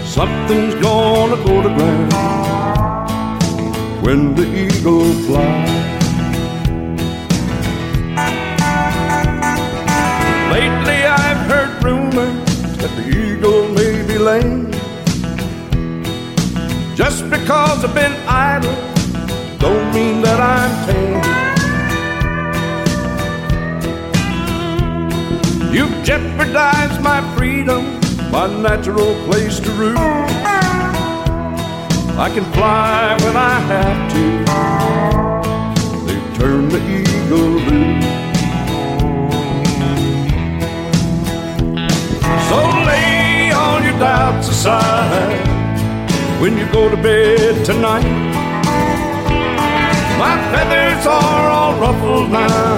Something's gonna go to ground when the eagle flies. May be lame. Just because I've been idle, don't mean that I'm tame. You've jeopardized my freedom, my natural place to root. I can fly when I have to. They've turned the eagle loose. Doubts aside when you go to bed tonight. My feathers are all ruffled now.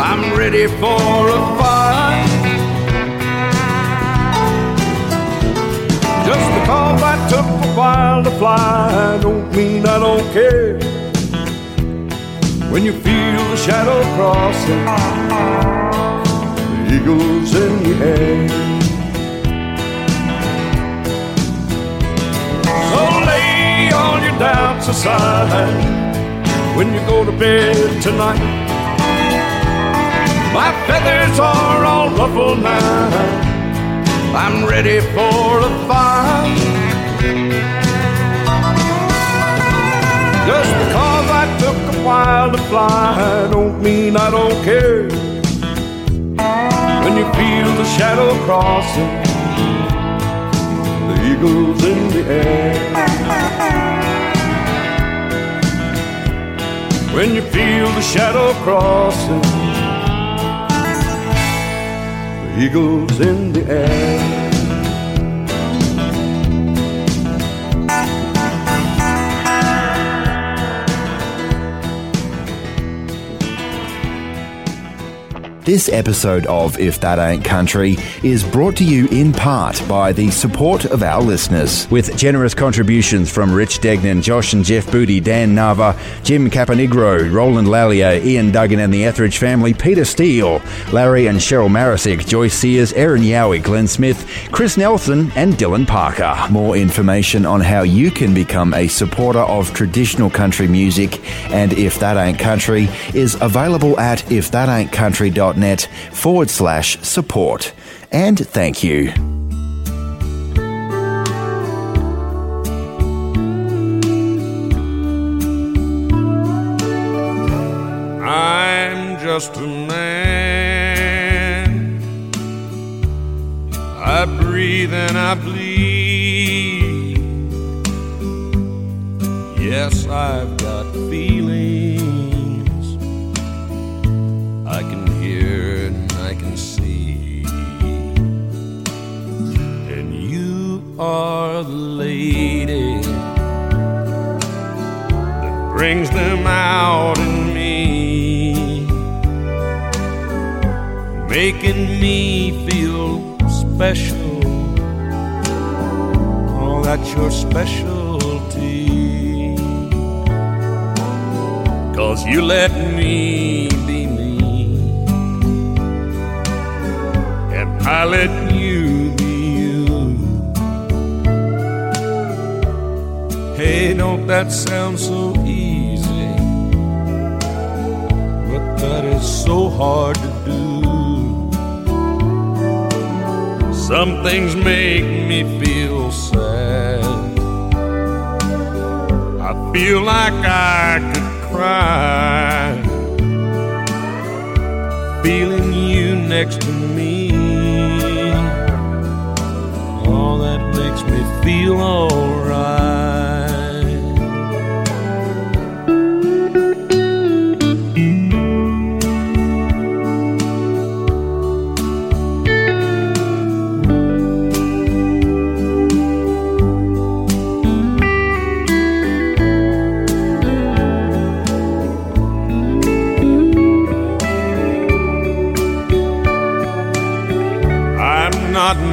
I'm ready for a fight. Just because I took a while to fly, don't mean I don't care. When you feel the shadow crossing, the eagles in the air. All your doubts aside when you go to bed tonight. My feathers are all ruffled now. I'm ready for a fight. Just because I took a while to fly, don't mean I don't care. When you feel the shadow crossing, Eagles in the air. When you feel the shadow crossing, the eagles in the air. This episode of If That Ain't Country is brought to you in part by the support of our listeners. With generous contributions from Rich Degnan, Josh and Jeff Booty, Dan Nava, Jim Caponigro, Roland Lallier, Ian Duggan and the Etheridge family, Peter Steele, Larry and Cheryl Marisick, Joyce Sears, Aaron Yowie, Glenn Smith, Chris Nelson and Dylan Parker. More information on how you can become a supporter of traditional country music and If That Ain't Country is available at ifthataintcountry.net forward slash support. And thank you. I'm just a man. I breathe and I bleed. Yes, I've got feelings. Are the lady that brings them out in me, making me feel special. Oh, that's your specialty. Cause you let me be me, and I let Hey, don't that sound so easy? But that is so hard to do. Some things make me feel sad. I feel like I could cry. Feeling you next to me. All that makes me feel alright.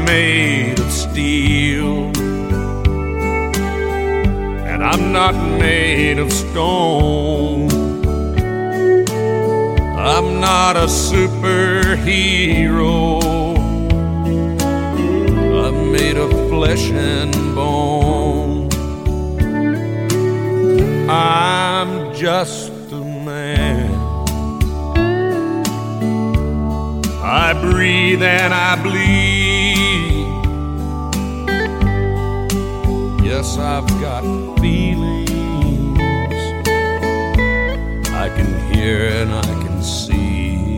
Made of steel, and I'm not made of stone. I'm not a superhero. I'm made of flesh and bone. I'm just a man. I breathe and I Yes, I've got feelings. I can hear and I can see.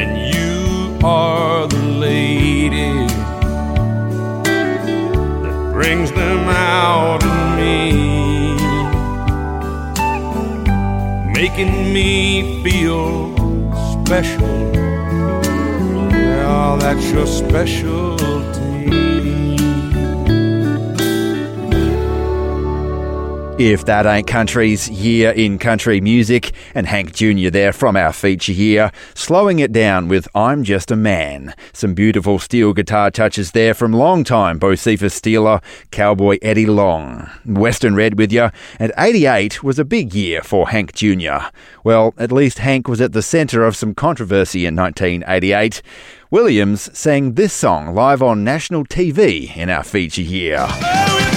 And you are the lady that brings them out in me making me feel special. Well, that's your specialty. If That Ain't Country's year in country music, and Hank Jr. there from our feature here, slowing it down with I'm Just a Man. Some beautiful steel guitar touches there from long-time Bocephus Steeler, cowboy Eddie Long. Western Red with you, and 88 was a big year for Hank Jr. Well, at least Hank was at the centre of some controversy in 1988. Williams sang this song live on national TV in our feature here. Would've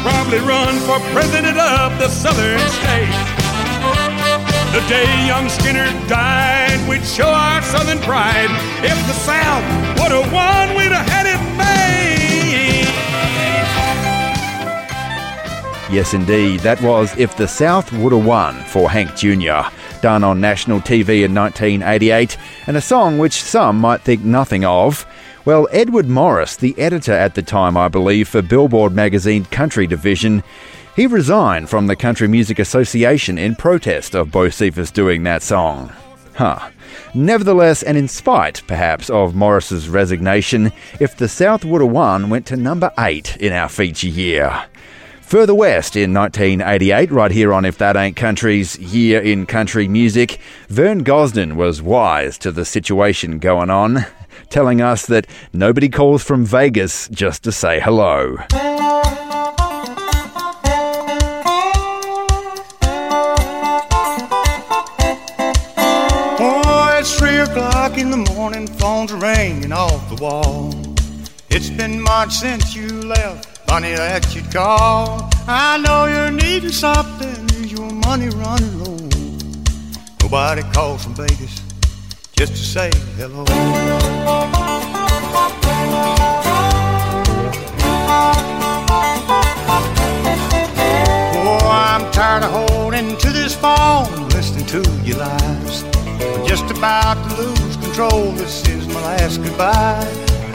probably run for president of the southern states. The day young Skinner died, we'd show our southern pride. If the South would have won, we'd have had it made. Yes, indeed. That was If the South Would Have Won for Hank Jr., done on national TV in 1988, and a song which some might think nothing of. Well, Edward Morris, the editor at the time, I believe, for Billboard magazine Country Division, He resigned from the Country Music Association in protest of Bocephus doing that song. Huh. Nevertheless, and in spite, perhaps, of Morris's resignation, If the South Would Have Won went to number 8 in our feature year. Further west in 1988, right here on If That Ain't Country's Year in Country Music, Vern Gosdin was wise to the situation going on, telling us that nobody calls from Vegas just to say hello. Oh, it's three o'clock in the morning, phone's ringing off the wall. It's been months since you left, funny that you'd call. I know you're needing something, is your money running low? Nobody calls from Vegas just to say hello. Oh, I'm tired of holding to this phone, listening to your lies. I'm just about to lose control. This is my last goodbye.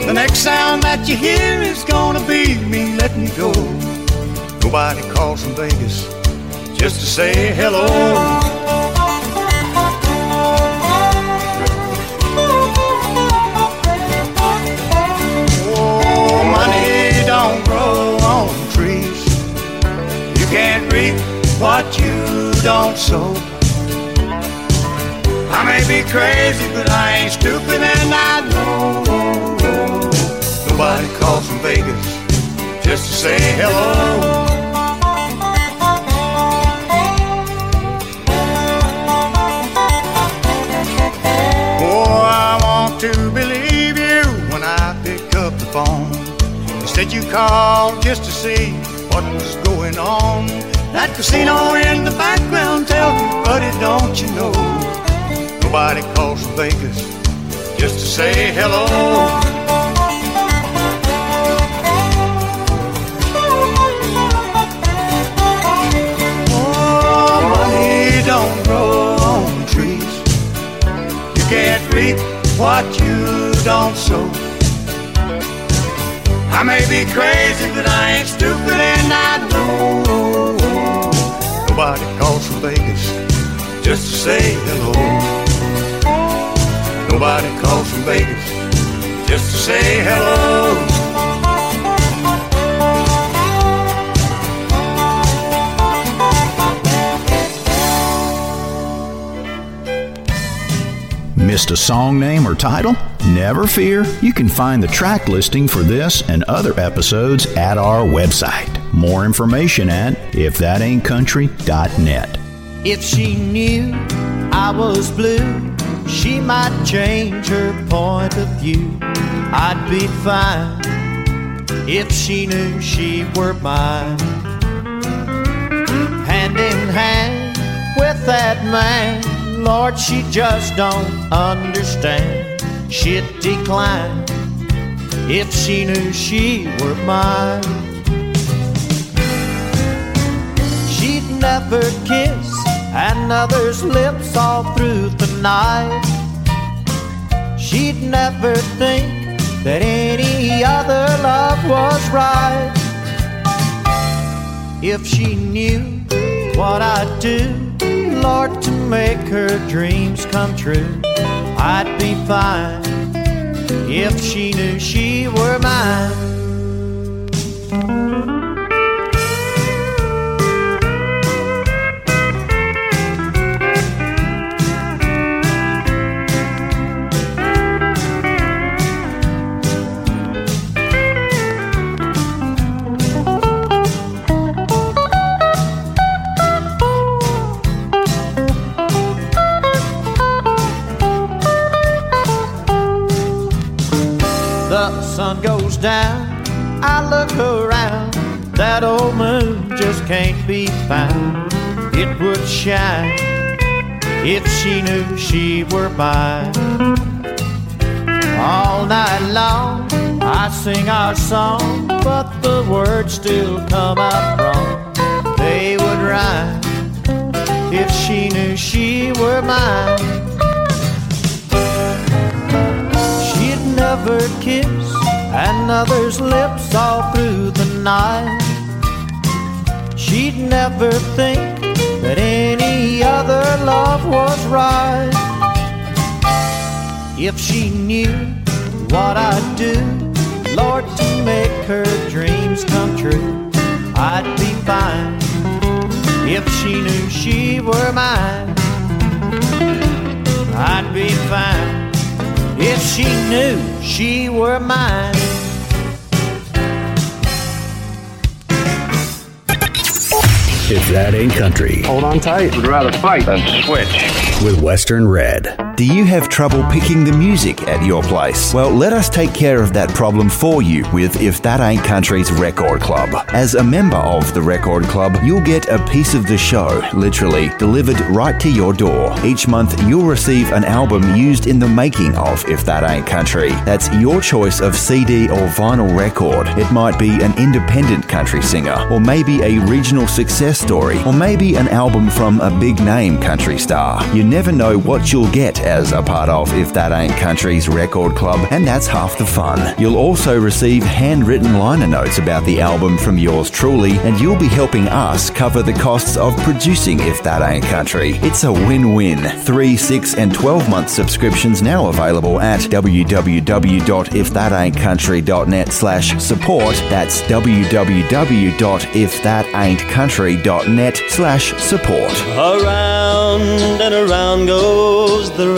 The next sound that you hear is gonna be me letting go. Nobody calls from Vegas just to say hello. Reap what you don't sow. I may be crazy, but I ain't stupid, and I know nobody calls from Vegas just to say hello. Oh, I want to believe you when I pick up the phone. Instead, you called just to see what was going on. That casino in the background tells me, buddy, don't you know? Nobody calls from Vegas just to say hello. Oh, money don't grow on trees. You can't reap what you don't sow. I may be crazy, but I ain't stupid, and I know nobody calls from Vegas just to say hello. Nobody calls from Vegas just to say hello. Missed a song name or title? Never fear, you can find the track listing for this and other episodes at our website. More information at ifthataintcountry.net. If she knew I was blue, she might change her point of view. I'd be fine if she knew she were mine. Hand in hand with that man, Lord, she just don't understand. She'd decline if she knew she were mine. She'd never kiss another's lips all through the night. She'd never think that any other love was right. If she knew what I'd do, Lord, to make her dreams come true, I'd be fine if she knew she were mine. Can't be found. It would shine if she knew she were mine. All night long, I sing our song, but the words still come out wrong. They would rhyme if she knew she were mine. She'd never kiss another's lips all through the night. She'd never think that any other love was right. If she knew what I'd do, Lord, to make her dreams come true, I'd be fine. If she knew she were mine, I'd be fine. If she knew she were mine. If that ain't country. Hold on tight. Would rather fight than switch. With Western Red. Do you have trouble picking the music at your place? Well, let us take care of that problem for you with If That Ain't Country's Record Club. As a member of the Record Club, you'll get a piece of the show, literally, delivered right to your door. Each month, you'll receive an album used in the making of If That Ain't Country. That's your choice of CD or vinyl record. It might be an independent country singer, or maybe a regional success story, or maybe an album from a big name country star. You never know what you'll get as a part of If That Ain't Country's record club, and that's half the fun. You'll also receive handwritten liner notes about the album from yours truly, and you'll be helping us cover the costs of producing If That Ain't Country. It's a win-win. Three, six, and 12 month subscriptions now available at www.ifthataintcountry.net slash support. That's www.ifthataintcountry.net slash support. Around and around goes the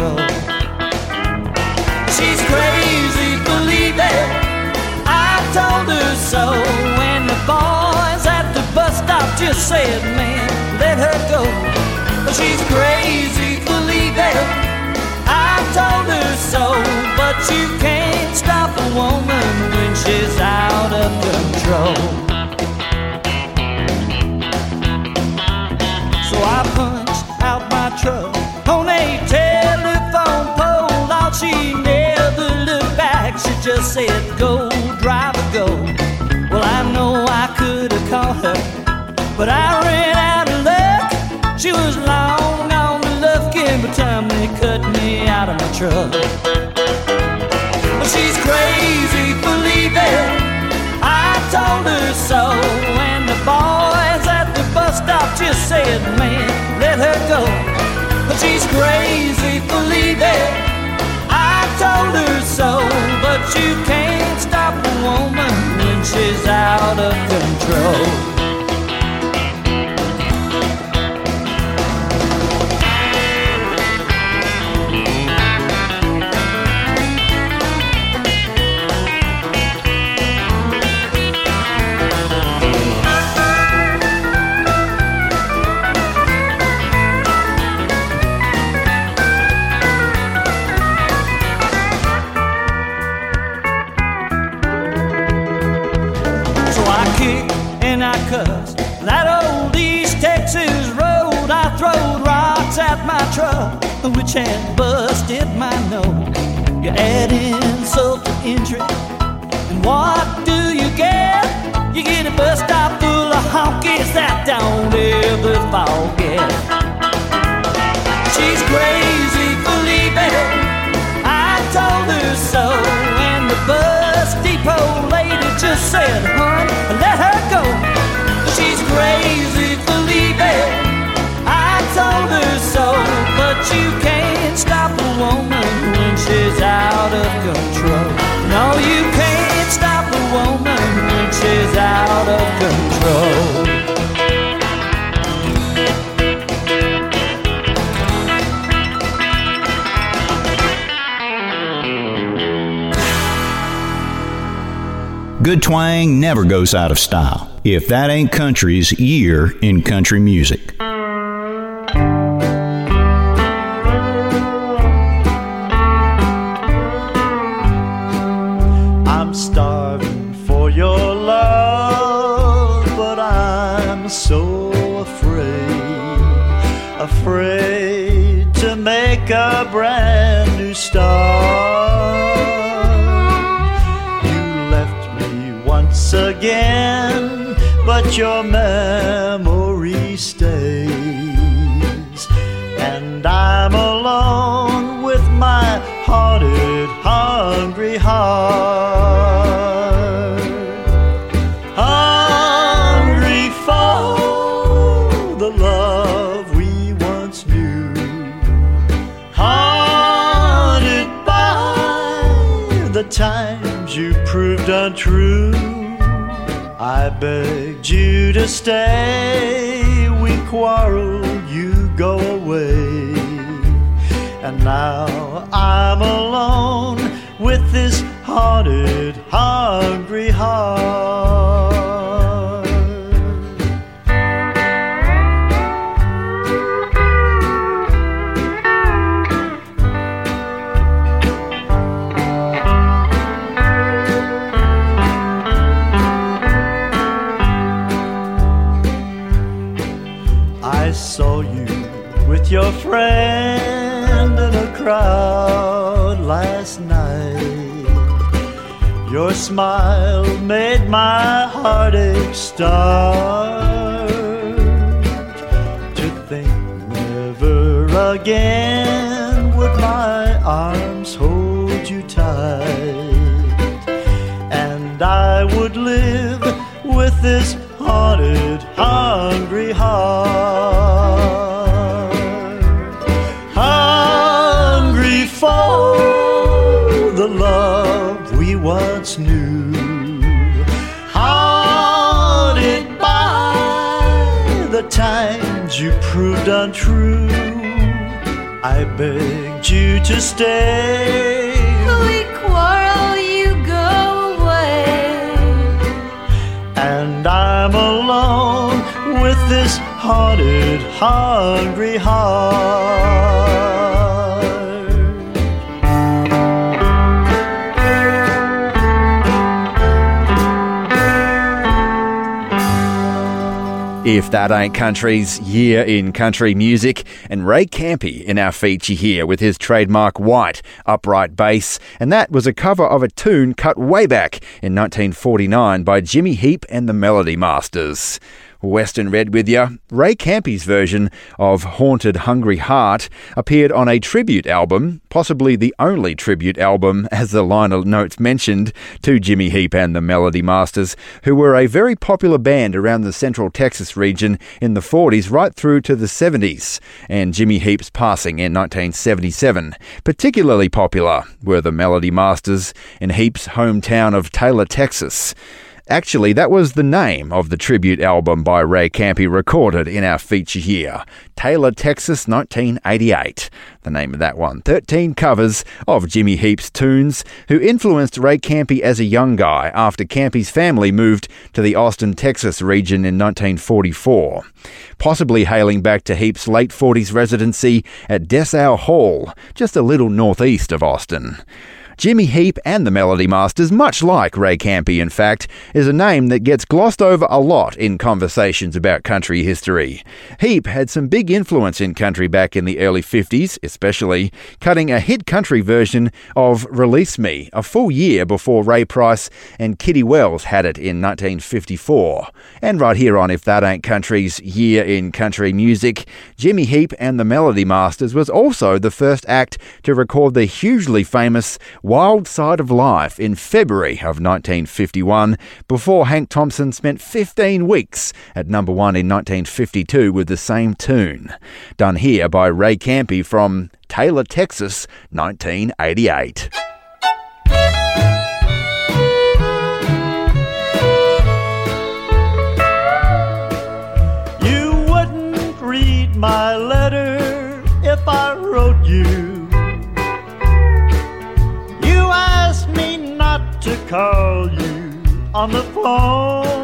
Control. She's crazy, believe it. I told her so when the boys at the bus stop just said, man, let her go. She's crazy, believe it. I told her so, but you can't stop a woman when she's out of control. Just said, Go, driver, go. Well, I know I could have caught her, but I ran out of luck. She was long on the Lufkin by the time they cut me out of my truck. Well, she's crazy, believe it. I told her so, and the boys at the bus stop just said, man, let her go. But she's crazy, for it. Told her so, but you can't stop a woman when she's out of control. Which had busted my nose. You add insult to injury, and what do you get? You get a bus stop full of honkies that don't ever forget. She's crazy, believe it. I told her so, and the bus depot lady just said, "Hun, let her go." She's crazy, but you can't stop a woman when she's out of control. No, you can't stop a woman when she's out of control. Good twang never goes out of style. If that ain't country's year in country music. Crowd last night. Your smile made my heartache start. To think never again proved untrue. I begged you to stay. We quarrel, you go away. And I'm alone with this haunted, hungry heart. If That Ain't Country's Year in Country Music, and Ray Campi in our feature here with his trademark white upright bass, and that was a cover of a tune cut way back in 1949 by Jimmy Heap and the Melody Masters. Western Red with you. Ray Campi's version of Haunted Hungry Heart appeared on a tribute album, possibly the only tribute album, as the liner notes mentioned, to Jimmy Heap and the Melody Masters, who were a very popular band around the central Texas region in the 40s right through to the 70s, and Jimmy Heap's passing in 1977. Particularly popular were the Melody Masters in Heap's hometown of Taylor, Texas. Actually, that was the name of the tribute album by Ray Campi recorded in our feature here. Taylor, Texas, 1988. The name of that one. 13 covers of Jimmy Heap's tunes, who influenced Ray Campi as a young guy after Campi's family moved to the Austin, Texas region in 1944. Possibly hailing back to Heap's late 40s residency at Dessau Hall, just a little northeast of Austin. Jimmy Heap and the Melody Masters, much like Ray Campi, in fact, is a name that gets glossed over a lot in conversations about country history. Heap had some big influence in country back in the early 50s, especially, cutting a hit country version of Release Me a full year before Ray Price and Kitty Wells had it in 1954. And right here on If That Ain't Country's Year in Country Music, Jimmy Heap and the Melody Masters was also the first act to record the hugely famous Wild Side of Life in February of 1951, before Hank Thompson spent 15 weeks at number one in 1952 with the same tune. Done here by Ray Campi from Taylor, Texas, 1988. Call you on the phone.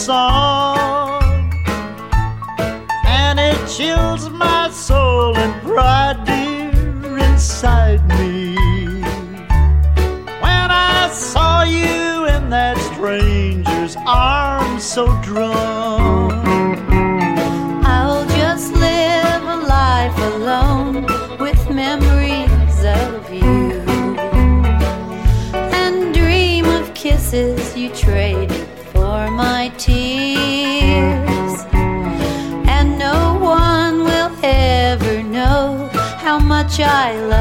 Song, and it chills my soul and pride, dear, inside me. When I saw you in that stranger's arms so drawn. I love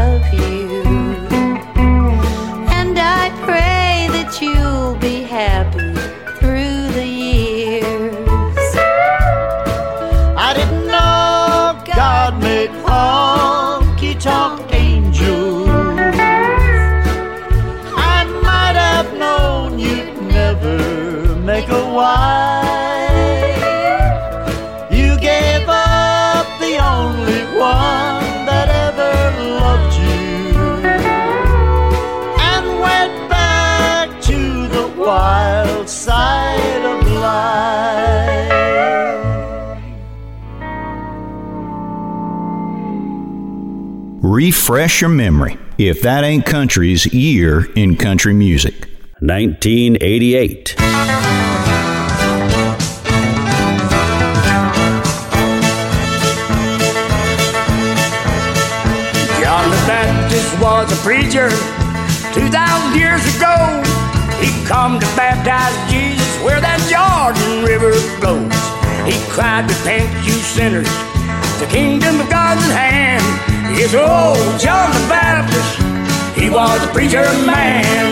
Refresh your memory if that ain't country's year in country music. 1988. John the Baptist was a preacher 2,000 years ago. He come to baptize Jesus where that Jordan River flows. He cried, Repent, you sinners, the kingdom of God's at hand. Yes, old John the Baptist, he was a preacher man.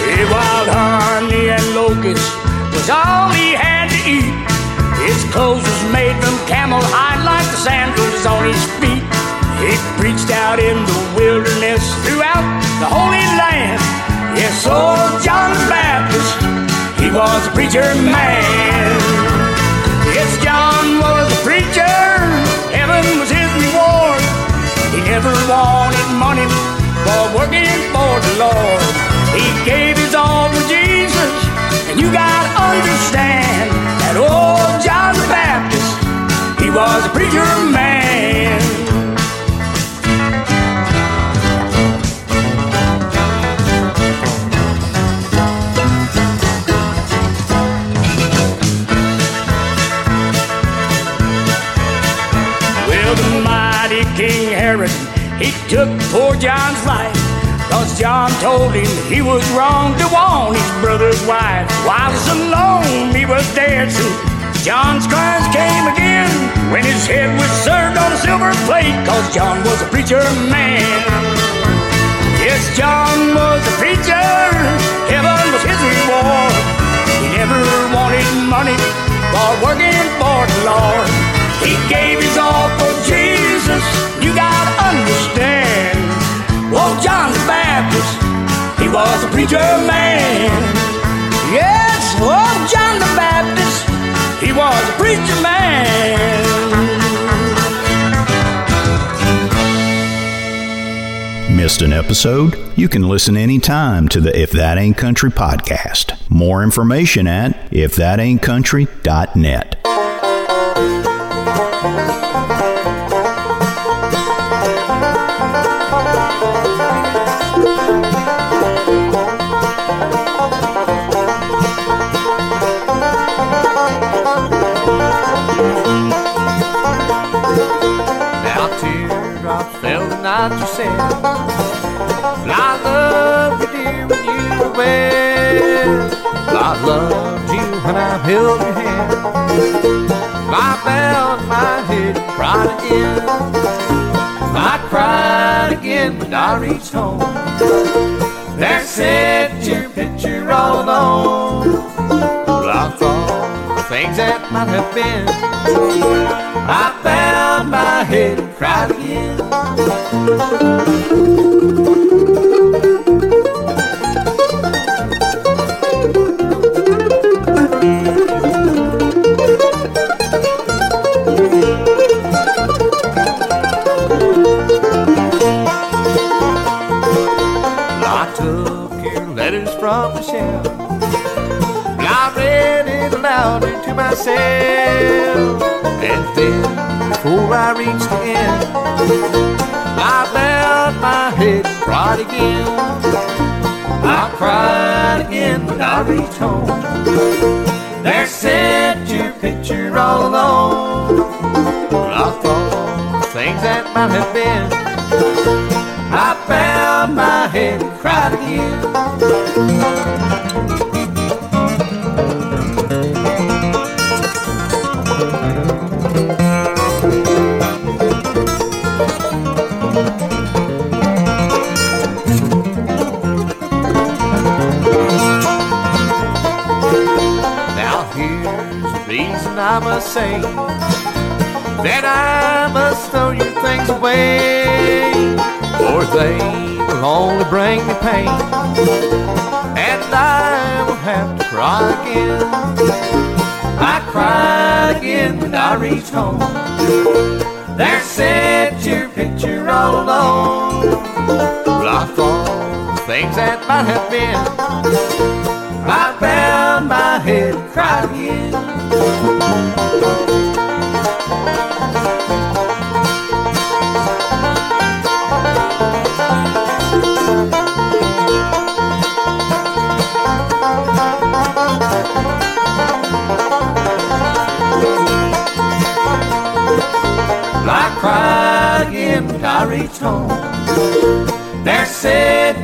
Hey, wild honey and locust was all he had to eat. His clothes was made from camel hide like the sandals on his feet. He preached out in the wilderness throughout the Holy Land. Yes, old John the Baptist, he was a preacher man. Yes, John was a preacher, never wanted money for working for the Lord. He gave his all for Jesus, and you gotta understand that old John the Baptist, he was a preacher man. Mighty King Herod, he took poor John's life. Cause John told him he was wrong to want his brother's wife. While he's alone, he was dancing. John's crimes came again when his head was served on a silver plate. Cause John was a preacher man. Yes, John was a preacher. Heaven was his reward. He never wanted money for working for the Lord. He gave his all for Jesus. You gotta understand. Oh, John the Baptist, he was a preacher man. Yes, oh, John the Baptist, he was a preacher man. Missed an episode? You can listen anytime to the If That Ain't Country podcast. More information at ifthataintcountry.net. held your hand. I bowed my head and cried again. I cried again when I reached home. There sat your picture all alone. I thought the things that might have been. I bowed my head and cried again. Myself. And then, before I reached the end, I bowed my head and cried again. I cried again when I reached home. There sat your picture all alone. I thought the things that might have been. I bowed my head and cried again. I must say that I must throw your things away, or they will only bring me pain, and I will have to cry again. I cried again when I reached home. There sat your picture all alone. Well, I thought things that might have been. There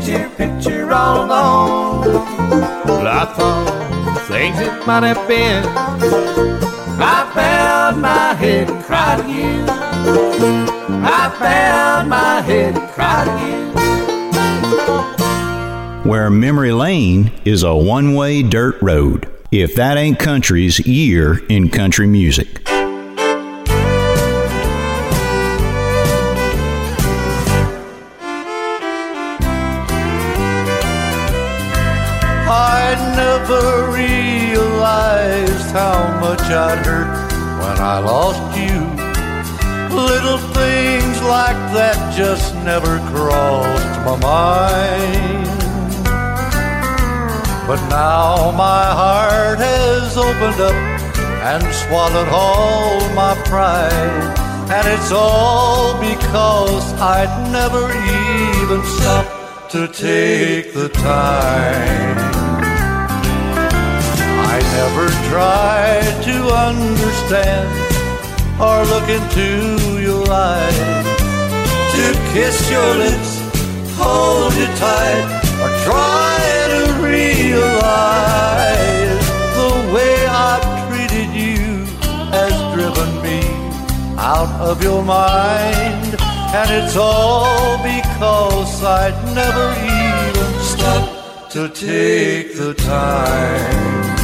your picture all alone. Well, I thought things it might have been. I bowed my head and cried again. I bowed my head and cried again. Where memory lane is a one way dirt road. If that ain't country's year in country music. I'd hurt when I lost you. Little things like that just never crossed my mind. But now my heart has opened up and swallowed all my pride. And it's all because I'd never even stopped to take the time. Never tried to understand or look into your eyes. To kiss your lips, hold you tight, or try to realize the way I've treated you has driven me out of your mind. And it's all because I'd never even stopped to take the time.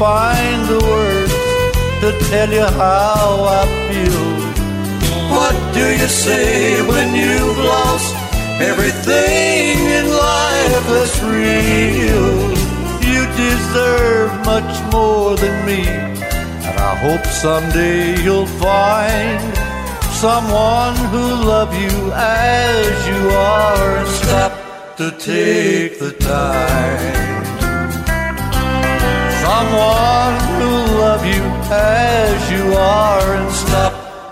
Find the words to tell you how I feel. What do you say when you've lost everything in life that's real? You deserve much more than me, and I hope someday you'll find someone who love you as you are stop to take the time. Someone who love you as you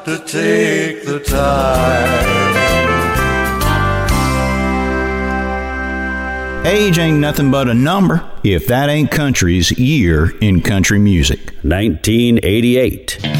to take the time. Age ain't nothing but a number if that ain't country's year in country music. 1988.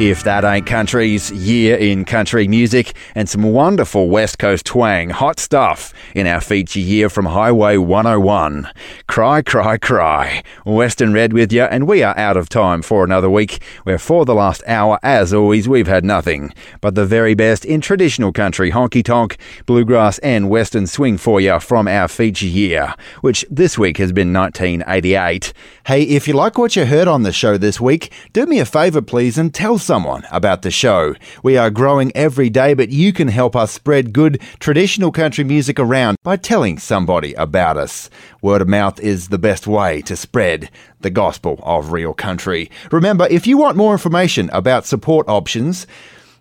If that ain't country's year in country music and some wonderful West Coast twang, hot stuff in our feature year from Highway 101. Cry, cry, cry. Western Red with you, and we are out of time for another week, where for the last hour, as always, we've had nothing but the very best in traditional country, honky tonk, bluegrass, and western swing for you from our feature year, which this week has been 1988. Hey, if you like what you heard on the show this week, do me a favour, please, and tell someone about the show. We are growing every day, but you can help us spread good traditional country music around by telling somebody about us. Word of mouth is the best way to spread the gospel of real country. Remember, if you want more information about support options,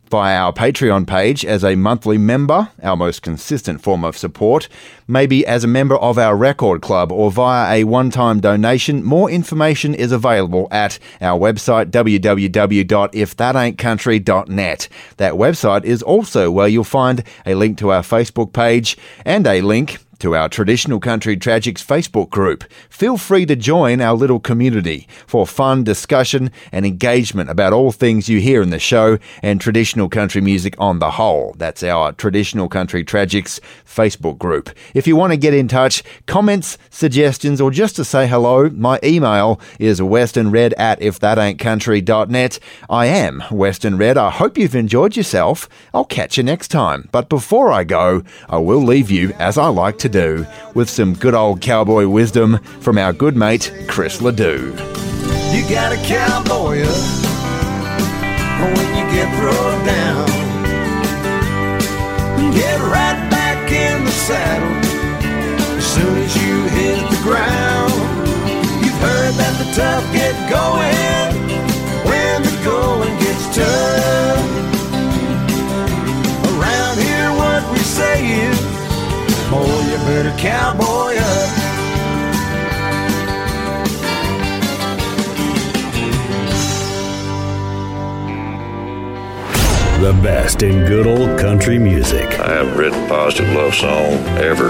via our Patreon page as a monthly member, our most consistent form of support, maybe as a member of our record club or via a one time donation. More information is available at our website www.ifthataintcountry.net. That website is also where you'll find a link to our Facebook page and a link to our Traditional Country Tragics Facebook group. Feel free to join our little community for fun discussion and engagement about all things you hear in the show and traditional country music on the whole. That's our Traditional Country Tragics Facebook group. If you want to get in touch, comments, suggestions, or just to say hello, my email is westernred at ifthataintcountry.net. I am Western Red. I hope you've enjoyed yourself. I'll catch you next time. But before I go, I will leave you, as I like to do, with some good old cowboy wisdom from our good mate, Chris Ledoux. You got a cowboy up when you get thrown down. Get right back in the saddle as soon as you hit the ground. You've heard that the tough get going when the going gets tough. Around here, what we say is, boy, you a cowboy up. The best in good old country music. I haven't written a positive love song ever.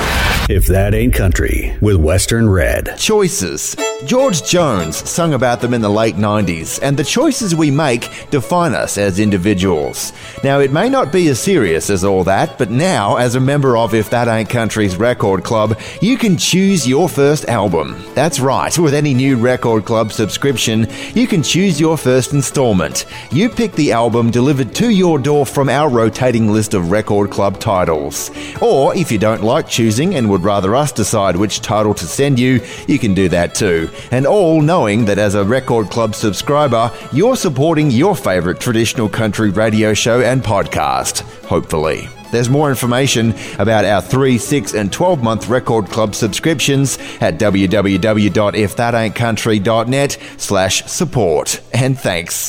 If that ain't country, with Western Red. Choices. George Jones sung about them in the late 90s, and the choices we make define us as individuals. Now, it may not be as serious as all that, but now, as a member of If That Ain't Country's record club, you can choose your first album. That's right, with any new record club subscription, you can choose your first installment. You pick the album delivered to your door from our rotating list of record club titles. Or, if you don't like choosing and would rather us decide which title to send you, you can do that too and all knowing that as a Record Club subscriber, you're supporting your favourite traditional country radio show and podcast, hopefully. There's more information about our 3, 6, and 12 month Record Club subscriptions at www.ifthataintcountry.net slash support. And thanks.